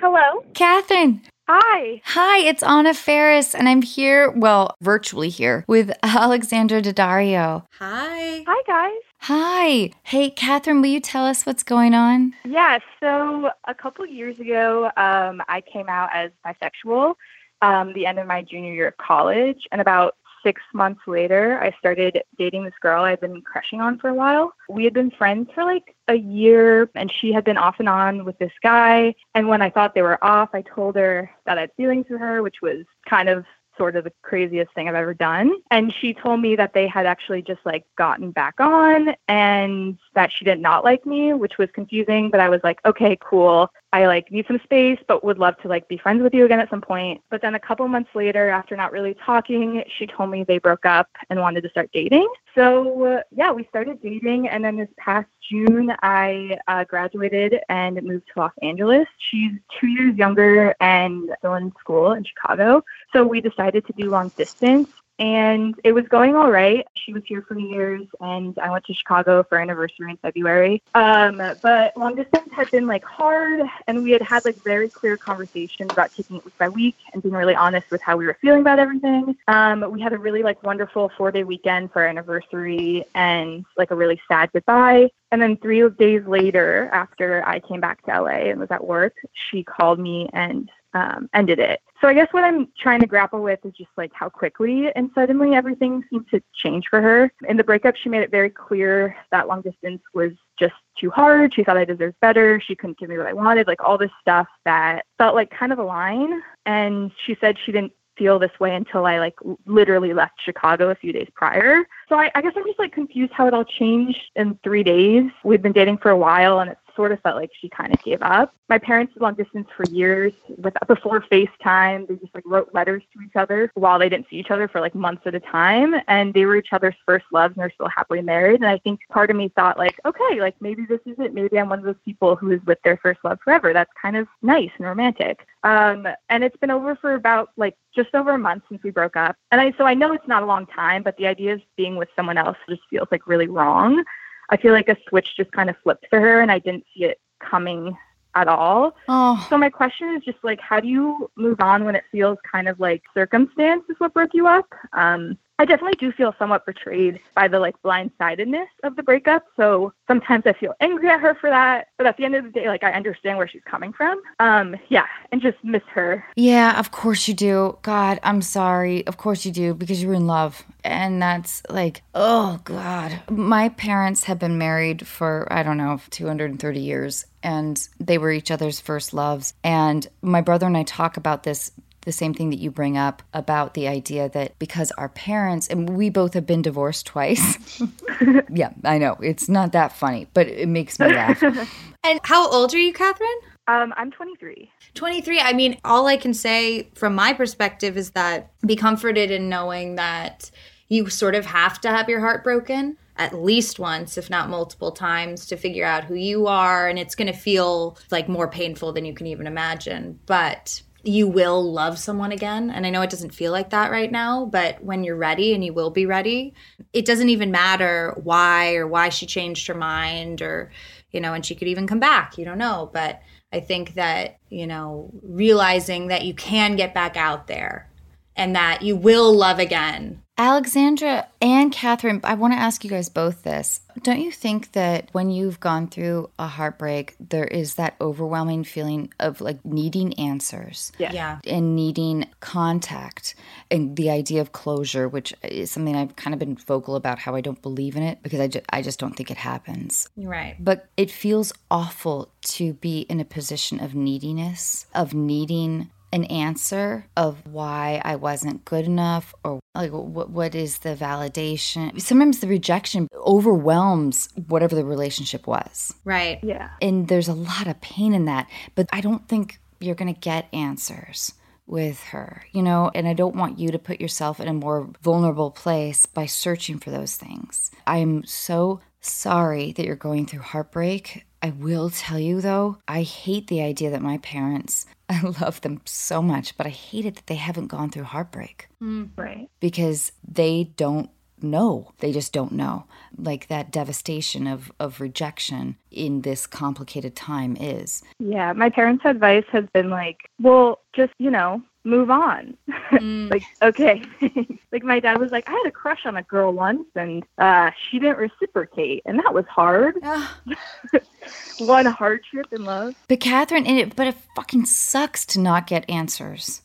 Hello. Catherine, Hi. Hi, it's Anna Faris, and I'm here, well, virtually here, with Alexandra Daddario. Hi. Hi, guys. Hi. Hey, Catherine, will you tell us what's going on? Yeah, so a couple years ago, um, I came out as bisexual um, the end of my junior year of college. And about six months later, I started dating this girl I'd been crushing on for a while. We had been friends for like a year, and she had been off and on with this guy. And when I thought they were off, I told her that I had feelings for her, which was kind of sort of the craziest thing I've ever done. And she told me that they had actually just like gotten back on and that she did not like me, which was confusing. But I was like, okay, cool. I like need some space, but would love to like be friends with you again at some point. But then a couple months later, after not really talking, she told me they broke up and wanted to start dating. So uh, yeah, we started dating, and then this past June, I uh, graduated and moved to Los Angeles. She's two years younger and still in school in Chicago. So we decided to do long distance and it was going all right. She was here for Year's, and I went to Chicago for anniversary in February. Um, but long distance had been like hard, and we had had like very clear conversations about taking it week by week and being really honest with how we were feeling about everything. Um, we had a really like wonderful four day weekend for our anniversary, and like a really sad goodbye. And then three days later, after I came back to LA and was at work, she called me and um, ended it. So I guess what I'm trying to grapple with is just like how quickly and suddenly everything seemed to change for her. In the breakup, she made it very clear that long distance was just too hard. She thought I deserved better. She couldn't give me what I wanted, like all this stuff that felt like kind of a line. And she said she didn't feel this way until I like literally left Chicago a few days prior. So I, I guess I'm just like confused how it all changed in three days. We've been dating for a while and it sort of felt like she kind of gave up. My parents did long distance for years with before FaceTime. They just like wrote letters to each other while they didn't see each other for like months at a time. And they were each other's first loves and they're still happily married. And I think part of me thought like, okay, like maybe this is it. Maybe I'm one of those people who is with their first love forever. That's kind of nice and romantic. Um, and it's been over for about like just over a month since we broke up. And I so I know it's not a long time, but the idea of being with someone else just feels like really wrong. I feel like a switch just kind of flipped for her and I didn't see it coming at all. Oh. So my question is just like how do you move on when it feels kind of like circumstance is what broke you up? Um I definitely do feel somewhat betrayed by the like blindsidedness of the breakup. So sometimes I feel angry at her for that. But at the end of the day, like I understand where she's coming from. Um, yeah, and just miss her. Yeah, of course you do. God, I'm sorry. Of course you do because you were in love. And that's like, oh God. My parents have been married for, I don't know, 230 years. And they were each other's first loves. And my brother and I talk about this the same thing that you bring up about the idea that because our parents and we both have been divorced twice. yeah, I know. It's not that funny, but it makes me laugh. And how old are you, Catherine? Um, I'm 23. 23. I mean, all I can say from my perspective is that be comforted in knowing that you sort of have to have your heart broken at least once, if not multiple times, to figure out who you are. And it's going to feel like more painful than you can even imagine. But you will love someone again. And I know it doesn't feel like that right now, but when you're ready and you will be ready, it doesn't even matter why or why she changed her mind or, you know, and she could even come back. You don't know. But I think that, you know, realizing that you can get back out there and that you will love again Alexandra and Catherine, I want to ask you guys both this. Don't you think that when you've gone through a heartbreak, there is that overwhelming feeling of like needing answers? Yeah. Yeah. And needing contact and the idea of closure, which is something I've kind of been vocal about how I don't believe in it because I, ju- I just don't think it happens. Right. But it feels awful to be in a position of neediness, of needing an answer of why I wasn't good enough or like what what is the validation. Sometimes the rejection overwhelms whatever the relationship was. Right. Yeah. And there's a lot of pain in that, but I don't think you're going to get answers with her, you know, and I don't want you to put yourself in a more vulnerable place by searching for those things. I'm so sorry that you're going through heartbreak. I will tell you though, I hate the idea that my parents, I love them so much, but I hate it that they haven't gone through heartbreak mm, Right. because they don't know. They just don't know. Like that devastation of, of rejection in this complicated time is. Yeah, my parents' advice has been like, well, just, you know, move on. Mm. like, okay. like my dad was like, I had a crush on a girl once and uh, she didn't reciprocate and that was hard. One hardship in love. But Catherine, it, but it fucking sucks to not get answers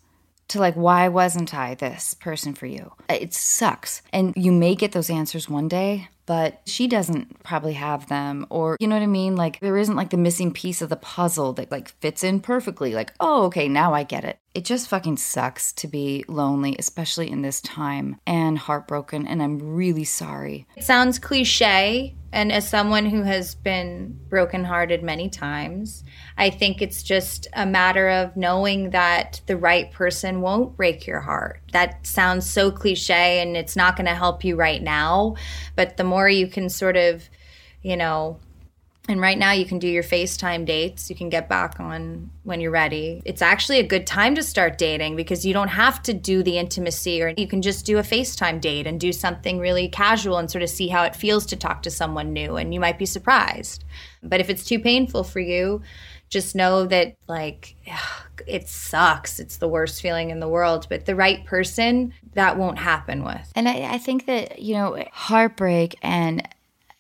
to like why wasn't I this person for you? It sucks. And you may get those answers one day, but she doesn't probably have them or you know what I mean? Like there isn't like the missing piece of the puzzle that like fits in perfectly. Like, "Oh, okay, now I get it." It just fucking sucks to be lonely, especially in this time and heartbroken and I'm really sorry. It sounds cliché, and as someone who has been brokenhearted many times, I think it's just a matter of knowing that the right person won't break your heart. That sounds so cliche and it's not going to help you right now. But the more you can sort of, you know, and right now, you can do your FaceTime dates. You can get back on when you're ready. It's actually a good time to start dating because you don't have to do the intimacy, or you can just do a FaceTime date and do something really casual and sort of see how it feels to talk to someone new. And you might be surprised. But if it's too painful for you, just know that, like, it sucks. It's the worst feeling in the world. But the right person, that won't happen with. And I, I think that, you know, heartbreak and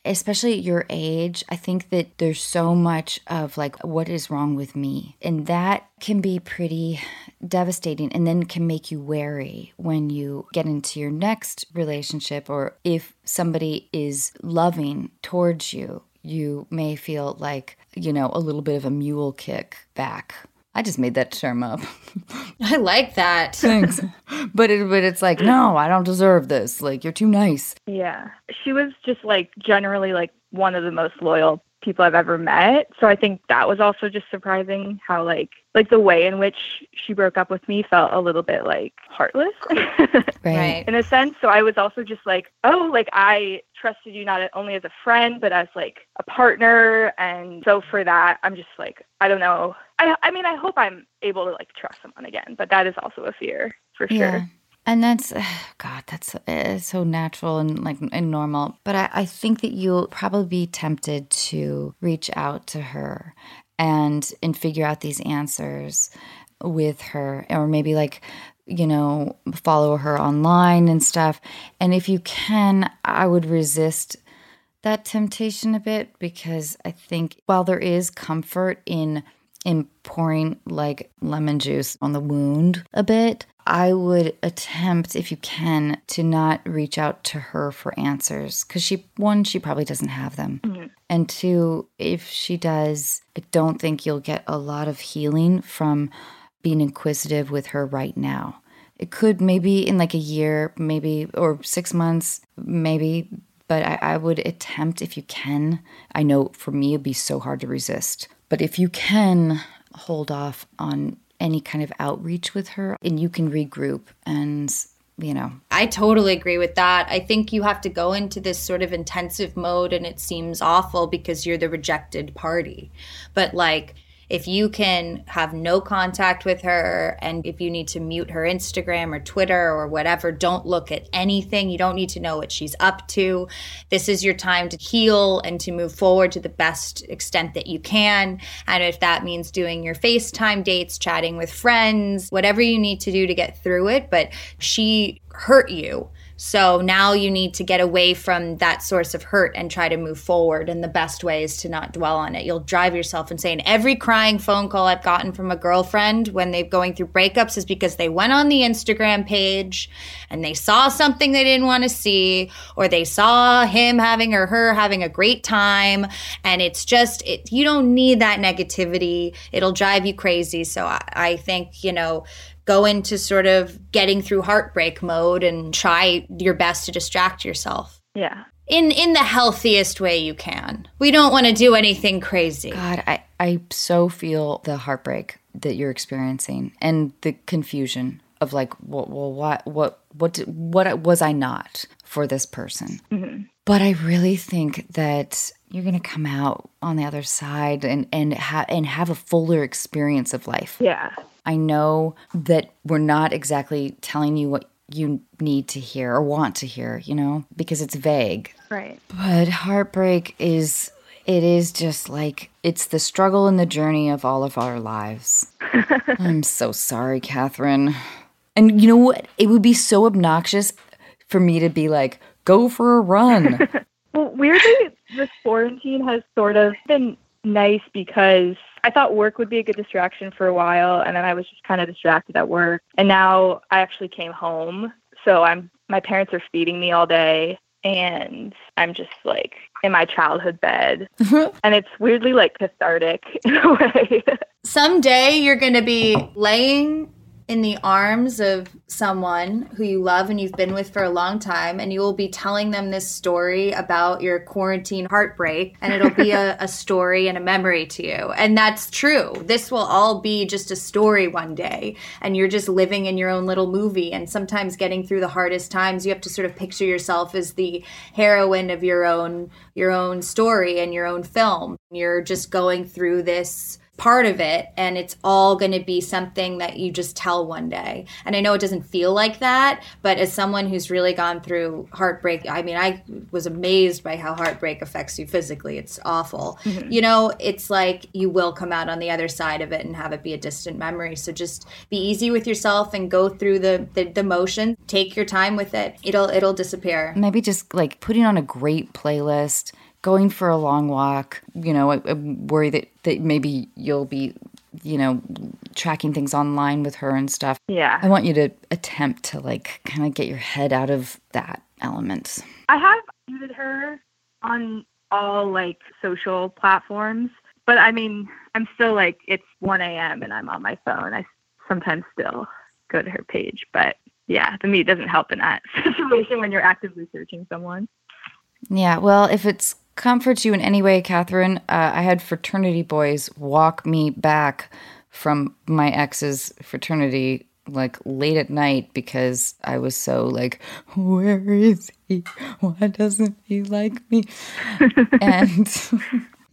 especially at your age, I think that there's so much of like, what is wrong with me? And that can be pretty devastating and then can make you wary when you get into your next relationship or if somebody is loving towards you, you may feel like, you know, a little bit of a mule kick back I just made that term up. I like that. Thanks. But it, but it's like, no, I don't deserve this. Like you're too nice. Yeah. She was just like generally like one of the most loyal people I've ever met. So I think that was also just surprising how like like the way in which she broke up with me felt a little bit like heartless. right. In a sense. So I was also just like, oh, like I trusted you not only as a friend but as like a partner and so for that I'm just like I don't know. I I mean I hope I'm able to like trust someone again, but that is also a fear for sure. Yeah. And that's, God, that's uh, so natural and like and normal. But I, I think that you'll probably be tempted to reach out to her and and figure out these answers with her, or maybe like you know follow her online and stuff. And if you can, I would resist that temptation a bit because I think while there is comfort in in pouring like lemon juice on the wound a bit, I would attempt, if you can, to not reach out to her for answers. Because she, one, she probably doesn't have them. Mm-hmm. And two, if she does, I don't think you'll get a lot of healing from being inquisitive with her right now. It could maybe in like a year, maybe, or six months, maybe. But I, I would attempt if you can. I know for me, it'd be so hard to resist. But if you can, hold off on any kind of outreach with her and you can regroup and you know. I totally agree with that. I think you have to go into this sort of intensive mode and it seems awful because you're the rejected party. But like if you can have no contact with her and if you need to mute her Instagram or Twitter or whatever, don't look at anything. You don't need to know what she's up to. This is your time to heal and to move forward to the best extent that you can. And if that means doing your FaceTime dates, chatting with friends, whatever you need to do to get through it, but she hurt you so now you need to get away from that source of hurt and try to move forward. And the best way is to not dwell on it. You'll drive yourself insane. Every crying phone call I've gotten from a girlfriend when they're going through breakups is because they went on the Instagram page and they saw something they didn't want to see, or they saw him having or her having a great time. And it's just, it, you don't need that negativity. It'll drive you crazy. So I, I think, you know, go into sort of getting through heartbreak mode and try your best to distract yourself. Yeah. In in the healthiest way you can. We don't want to do anything crazy. God, I I so feel the heartbreak that you're experiencing and the confusion of like, well, well what what what what was I not for this person? Mm-hmm. But I really think that you're going to come out on the other side and and ha- and have a fuller experience of life. Yeah. I know that we're not exactly telling you what you need to hear or want to hear, you know, because it's vague. Right. But heartbreak is it is just like it's the struggle and the journey of all of our lives. I'm so sorry, Catherine. And you know what? It would be so obnoxious for me to be like, go for a run. Well, weirdly, this quarantine has sort of been nice because I thought work would be a good distraction for a while, and then I was just kind of distracted at work. And now I actually came home, so I'm my parents are feeding me all day, and I'm just like in my childhood bed, and it's weirdly like cathartic in a way. Someday you're going to be laying in the arms of someone who you love and you've been with for a long time, and you will be telling them this story about your quarantine heartbreak, and it'll be a, a story and a memory to you. And that's true. This will all be just a story one day, and you're just living in your own little movie. And sometimes getting through the hardest times, you have to sort of picture yourself as the heroine of your own your own story and your own film. You're just going through this part of it and it's all going to be something that you just tell one day. And I know it doesn't feel like that, but as someone who's really gone through heartbreak, I mean, I was amazed by how heartbreak affects you physically. It's awful. Mm-hmm. You know, it's like you will come out on the other side of it and have it be a distant memory. So just be easy with yourself and go through the the, the motion. Take your time with it. It'll it'll disappear. Maybe just like putting on a great playlist, going for a long walk. You know, I, I worry that, that maybe you'll be, you know, tracking things online with her and stuff. yeah. I want you to attempt to like kind of get your head out of that element. I have muted her on all like social platforms, but I mean, I'm still like it's 1 a.m. and I'm on my phone. I sometimes still go to her page, but yeah, the mute doesn't help in that situation when you're actively searching someone. Yeah, well, if it's comforts you in any way, Catherine, uh, I had fraternity boys walk me back from my ex's fraternity like late at night because I was so like, where is he? Why doesn't he like me? and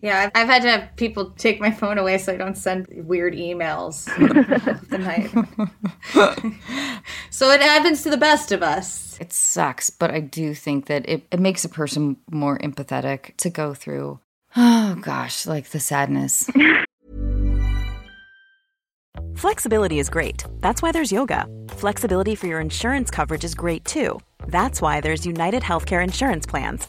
Yeah, I've, I've had to have people take my phone away so I don't send weird emails in the middle of the night. so it happens to the best of us. it sucks, but I do think that it, it makes a person more empathetic to go through. Oh gosh, like the sadness. Flexibility is great. That's why there's yoga. Flexibility for your insurance coverage is great too. That's why there's United Healthcare Insurance Plans.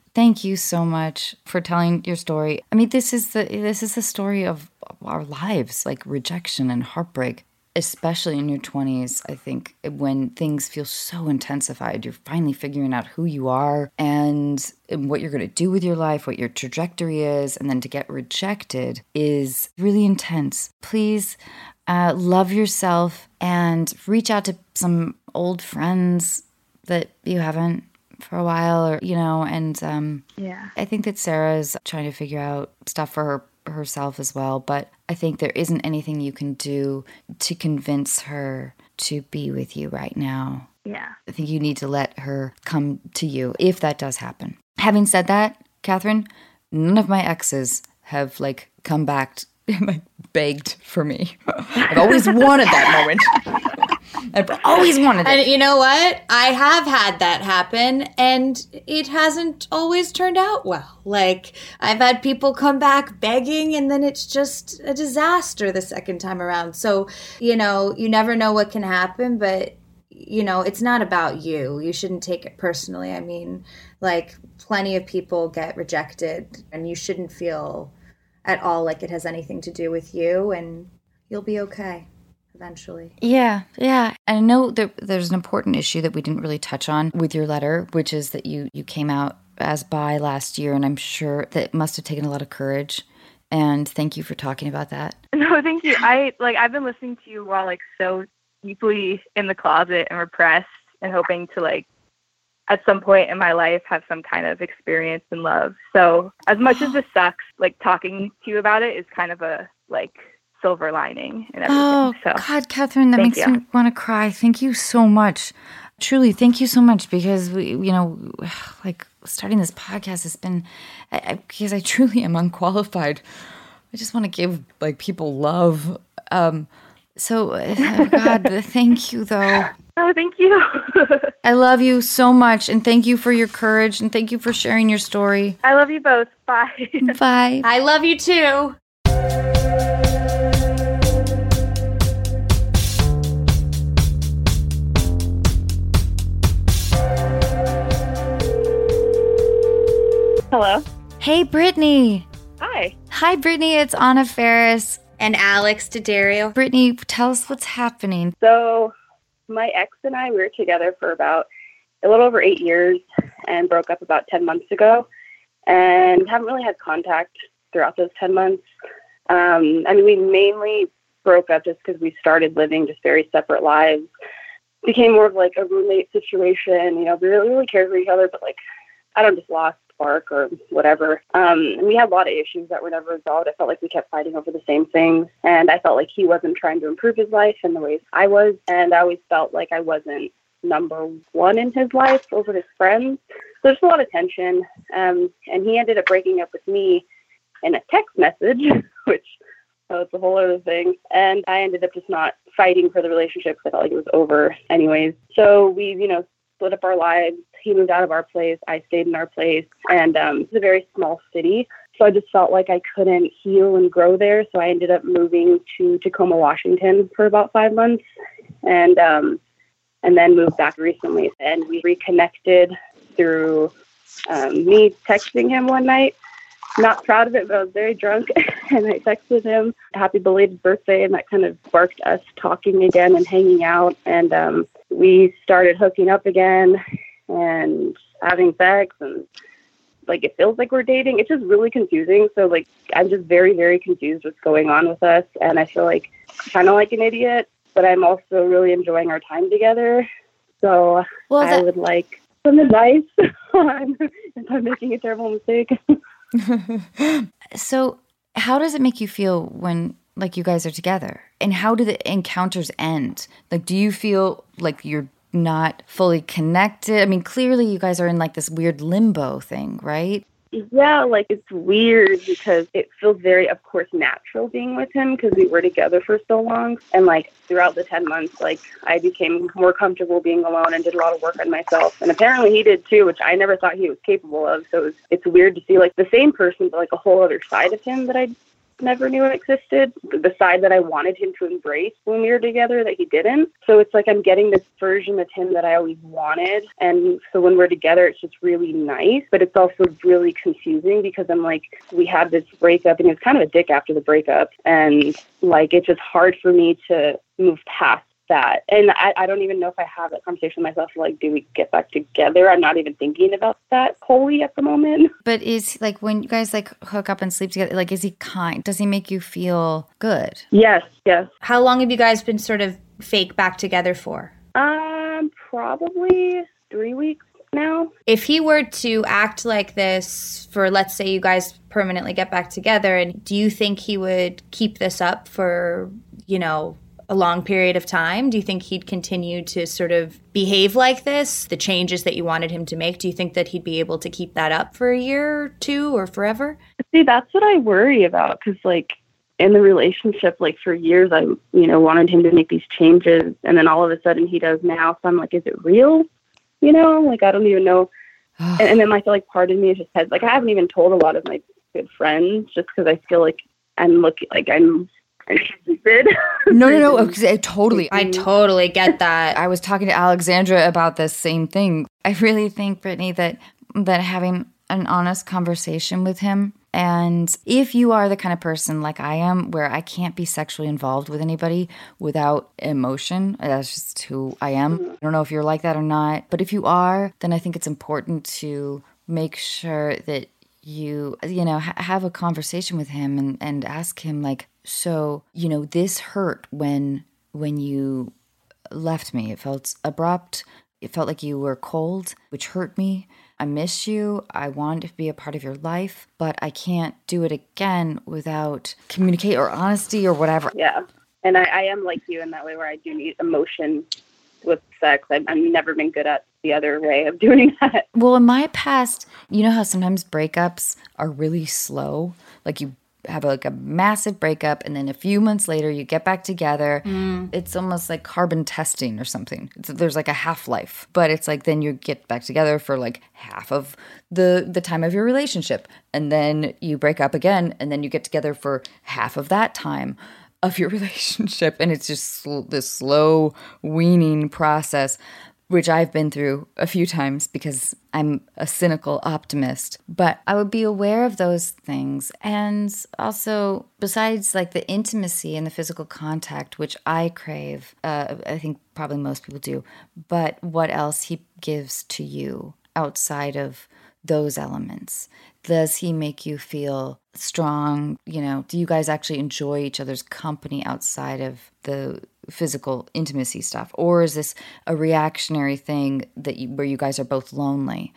thank you so much for telling your story. I mean, this is the this is the story of our lives, like rejection and heartbreak, especially in your 20s. I think when things feel so intensified, you're finally figuring out who you are and what you're going to do with your life, what your trajectory is, and then to get rejected is really intense. Please uh, love yourself and reach out to some old friends that you haven't for a while or you know and um Yeah. i think that sarah's trying to figure out stuff for her herself as well but i think there isn't anything you can do to convince her to be with you right now Yeah. i think you need to let her come to you if that does happen having said that catherine none of my exes have like come back like begged for me i've always wanted that moment i've always wanted it And you know what? I have had that happen and it hasn't always turned out well. Like, I've had people come back begging and then it's just a disaster the second time around. So, you know, you never know what can happen, but you know, it's not about you. You shouldn't take it personally. I mean, like, plenty of people get rejected, and you shouldn't feel at all like it has anything to do with you, and you'll be okay eventually. Yeah, yeah. And I know that there's an important issue that we didn't really touch on with your letter, which is that you you came out as bi last year, and I'm sure that must have taken a lot of courage. And thank you for talking about that. No, thank you. I like I've been listening to you while like so deeply in the closet and repressed and hoping to like at some point in my life have some kind of experience in love. So as much as this sucks, like talking to you about it is kind of a like silver lining and everything. Oh so God, Catherine, that makes you. me want to cry. Thank you so much. Truly, thank you so much because we, you know, like starting this podcast has been I, I, because I truly am unqualified. I just want to give like people love. Um, so, uh, God, thank you though. Oh, thank you. I love you so much, and thank you for your courage, and thank you for sharing your story. I love you both. Bye. Bye. I love you too. Hello. Hey, Brittany. Hi. Hi, Brittany. It's Anna Faris. And Alex Daddario. Brittany, tell us what's happening. So, my ex and I we were together for about a little over eight years and broke up about 10 months ago and haven't really had contact throughout those 10 months. Um, I mean, we mainly broke up just because we started living just very separate lives. Became more of like a roommate situation. You know, we really, really cared for each other, but like, I don't just lost spark or whatever. Um, and we had a lot of issues that were never resolved. I felt like we kept fighting over the same things. And I felt like he wasn't trying to improve his life in the ways I was. And I always felt like I wasn't number one in his life over his friends. So there's a lot of tension. Um, and he ended up breaking up with me in a text message, which so it's a whole other thing. And I ended up just not fighting for the relationship because I felt like it was over anyways. So we, you know, split up our lives. He moved out of our place. I stayed in our place. And um, it's a very small city. So I just felt like I couldn't heal and grow there. So I ended up moving to Tacoma, Washington for about five months. And um, and then moved back recently. And we reconnected through um, me texting him one night. Not proud of it, but I was very drunk. and I texted him, happy belated birthday. And that kind of sparked us talking again and hanging out. And um, we started hooking up again and having sex. And like, it feels like we're dating. It's just really confusing. So, like, I'm just very, very confused what's going on with us. And I feel like kind of like an idiot, but I'm also really enjoying our time together. So Well, I that- would like some advice on if I'm making a terrible mistake. So, how does it make you feel when like you guys are together? And how do the encounters end? Like do you feel like you're not fully connected? I mean, clearly you guys are in like this weird limbo thing, right? yeah, like it's weird because it feels very, of course, natural being with him because we were together for so long. And like throughout the 10 months, like I became more comfortable being alone and did a lot of work on myself. And apparently he did too, which I never thought he was capable of. So it's, it's weird to see like the same person, but like a whole other side of him that I never knew existed. The side that I wanted him to embrace when we were together that he didn't. So it's like I'm getting this version of him that I always wanted. And so when we're together, it's just really nice, but it's also really confusing because I'm like, we had this breakup and he was kind of a dick after the breakup. And like, it's just hard for me to move past that. And I, I don't even know if I have that conversation with myself. Like, do we get back together? I'm not even thinking about that wholly at the moment. But is like when you guys like hook up and sleep together, like is he kind? Does he make you feel good? Yes, yes. How long have you guys been sort of fake back together for? Um, probably three weeks now. If he were to act like this for, let's say, you guys permanently get back together, and do you think he would keep this up for, you know, a long period of time? Do you think he'd continue to sort of behave like this? The changes that you wanted him to make, do you think that he'd be able to keep that up for a year or two or forever? See, that's what I worry about because, like, in the relationship, like for years, I, you know, wanted him to make these changes, and then all of a sudden he does now. So I'm like, is it real? You know, like I don't even know. and, and then I feel like part of me is just has like I haven't even told a lot of my good friends just because I feel like I'm looking like I'm stupid. No, no, no. okay, Totally. I totally get that. I was talking to Alexandra about this same thing. I really think, Brittany, that that having an honest conversation with him and if you are the kind of person like I am, where I can't be sexually involved with anybody without emotion, that's just who I am. I don't know if you're like that or not, but if you are, then I think it's important to make sure that you, you know, ha- have a conversation with him and, and ask him, like, so, you know, this hurt when when you left me. It felt abrupt. It felt like you were cold, which hurt me. I miss you. I want to be a part of your life, but I can't do it again without communicate or honesty or whatever. Yeah. And I, I am like you in that way where I do need emotion with sex. I've, I've never been good at the other way of doing that. Well, in my past, you know how sometimes breakups are really slow? Like you have like a massive breakup and then a few months later you get back together. Mm. It's almost like carbon testing or something. It's, there's like a half-life but it's like then you get back together for like half of the the time of your relationship and then you break up again and then you get together for half of that time of your relationship and it's just sl- this slow weaning process which I've been through a few times because I'm a cynical optimist. But I would be aware of those things. And also, besides like the intimacy and the physical contact, which I crave, uh, I think probably most people do, but what else he gives to you outside of those elements? Does he make you feel strong? You know, do you guys actually enjoy each other's company outside of the physical intimacy stuff? Or is this a reactionary thing that you, where you guys are both lonely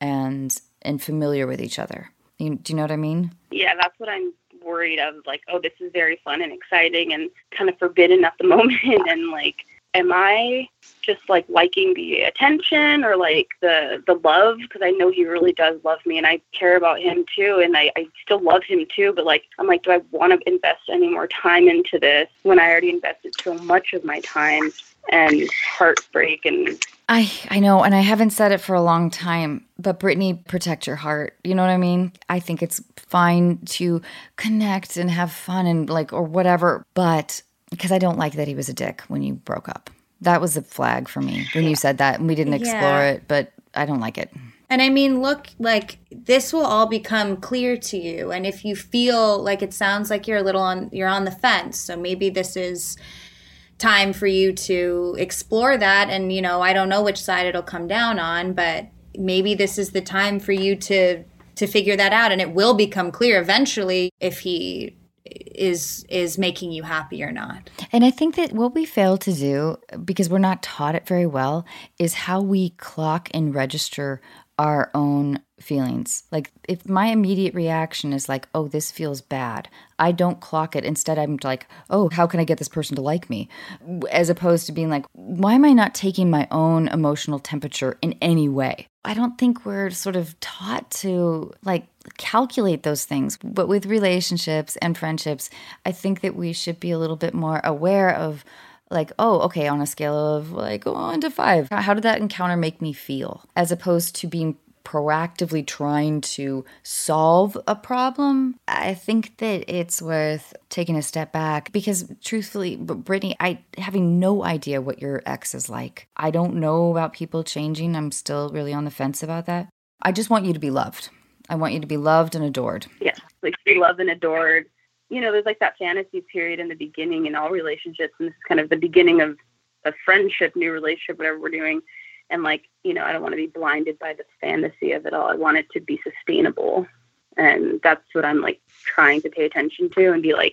and and familiar with each other? You, do you know what I mean? Yeah, that's what I'm worried of. Like, oh, this is very fun and exciting and kind of forbidden at the moment. And like, am I just like liking the attention or like the the love? Because I know he really does love me and I care about him too, and I, I still love him too. But like, I'm like, do I want to invest any more time into this when I already invested so much of my time and heartbreak and I I know, and I haven't said it for a long time, but Brittany, protect your heart. You know what I mean? I think it's fine to connect and have fun and like or whatever, but because I don't like that he was a dick when you broke up. That was a flag for me when you said that, and we didn't explore Yeah. it, but I don't like it. And I mean, look, like this will all become clear to you. And if you feel like it sounds like you're a little on, you're on the fence. So maybe this is time for you to explore that. And, you know, I don't know which side it'll come down on, but maybe this is the time for you to, to figure that out. And it will become clear eventually if he is, is making you happy or not. And I think that what we fail to do, because we're not taught it very well, is how we clock and register our own feelings. Like, if my immediate reaction is like, oh, this feels bad, I don't clock it. Instead, I'm like, oh, how can I get this person to like me? As opposed to being like, why am I not taking my own emotional temperature in any way? I don't think we're sort of taught to like calculate those things. But with relationships and friendships, I think that we should be a little bit more aware of like, oh, okay, on a scale of like one to five, how did that encounter make me feel? As opposed to being proactively trying to solve a problem, I think that it's worth taking a step back because truthfully, Brittany, I having no idea what your ex is like. I don't know about people changing. I'm still really on the fence about that. I just want you to be loved. I want you to be loved and adored. yes, like be loved and adored. You know, there's like that fantasy period in the beginning in all relationships, and this is kind of the beginning of a friendship, new relationship, whatever we're doing. And like, you know, I don't want to be blinded by the fantasy of it all. I want it to be sustainable, and that's what I'm like trying to pay attention to and be like,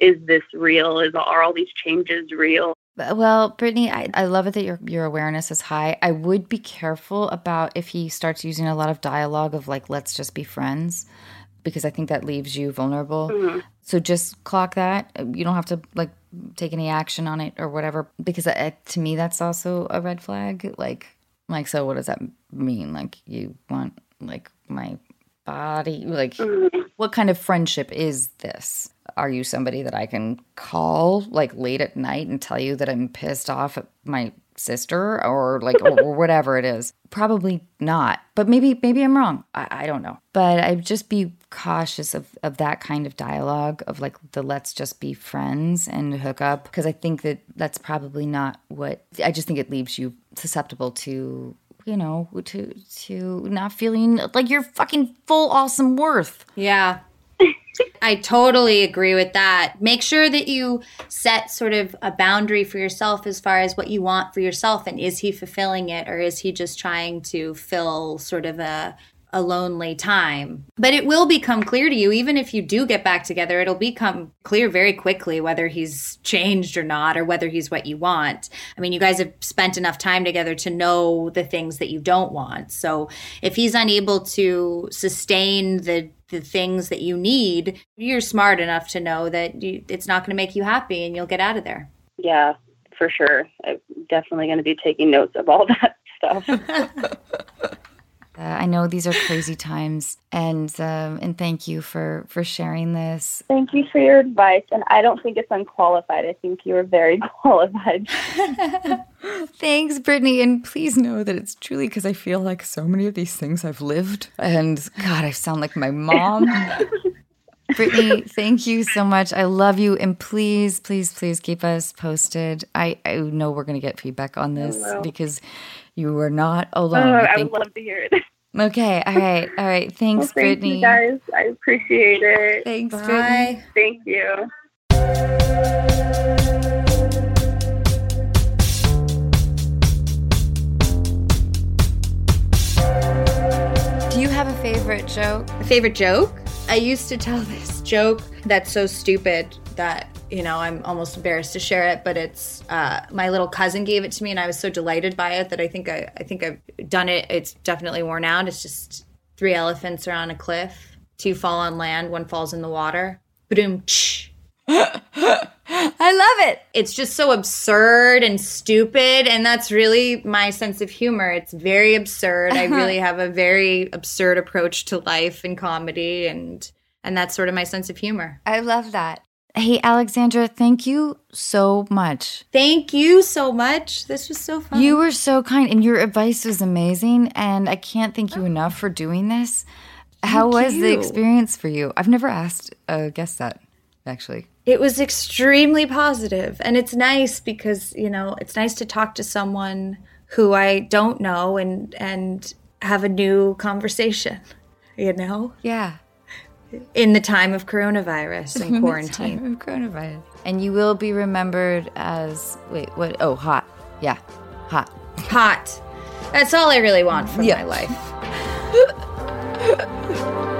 is this real? Is are all these changes real? Well, Brittany, I, I love it that your your awareness is high. I would be careful about if he starts using a lot of dialogue of like, let's just be friends, because I think that leaves you vulnerable. So just clock that. You don't have to like take any action on it or whatever, because uh, to me that's also a red flag. Like, like so, what does that mean? Like, you want like my body? Like, mm. what kind of friendship is this? Are you somebody that I can call like late at night and tell you that I'm pissed off at my sister or like or, or whatever it is? Probably not. But maybe maybe I'm wrong. I, I don't know. But I'd just be cautious of, of that kind of dialogue of like the let's just be friends and hook up because I think that that's probably not what I just think it leaves you susceptible to you know to to not feeling like your fucking full awesome worth. Yeah. I totally agree with that. Make sure that you set sort of a boundary for yourself as far as what you want for yourself and is he fulfilling it or is he just trying to fill sort of a a lonely time. But it will become clear to you, even if you do get back together, it'll become clear very quickly whether he's changed or not, or whether he's what you want. I mean, you guys have spent enough time together to know the things that you don't want. So if he's unable to sustain the the things that you need, you're smart enough to know that you, it's not going to make you happy and you'll get out of there. Yeah, for sure. I'm definitely going to be taking notes of all that stuff. Uh, I know these are crazy times, and um, and thank you for for sharing this. Thank you for your advice, and I don't think it's unqualified. I think you are very qualified. Thanks, Brittany, and please know that it's truly because I feel like so many of these things I've lived, and God, I sound like my mom. Brittany, thank you so much. I love you, and please, please, please keep us posted. I I know we're gonna get feedback on this because you were not alone. Oh, I I would love to hear it. Okay, all right, all right. Thanks, Well, thank Brittany. you guys. I appreciate it. Thanks, Brittany. Bye. Thank you. Do you have a favorite joke? A favorite joke? I used to tell this joke that's so stupid that you know I'm almost embarrassed to share it, but it's uh, my little cousin gave it to me, and I was so delighted by it that I think I, I think I've done it. It's definitely worn out. It's just three elephants are on a cliff, two fall on land, one falls in the water. Boom. I love it. It's just so absurd and stupid, and that's really my sense of humor. It's very absurd. I uh-huh. really have a very absurd approach to life and comedy, and and that's sort of my sense of humor. I love that. Hey, Alexandra, thank you so much. Thank you so much. This was so fun. You were so kind, and your advice was amazing. And I can't thank you oh. enough for doing this. How Thank was the experience for you? I've never asked a guest that, actually. It was extremely positive, and it's nice because you know it's nice to talk to someone who I don't know and and have a new conversation. You know, Yeah. in the time of coronavirus and Time quarantine. of coronavirus. And you will be remembered as wait, what? Oh, hot. Yeah, hot. Hot. That's all I really want from Yeah. my life.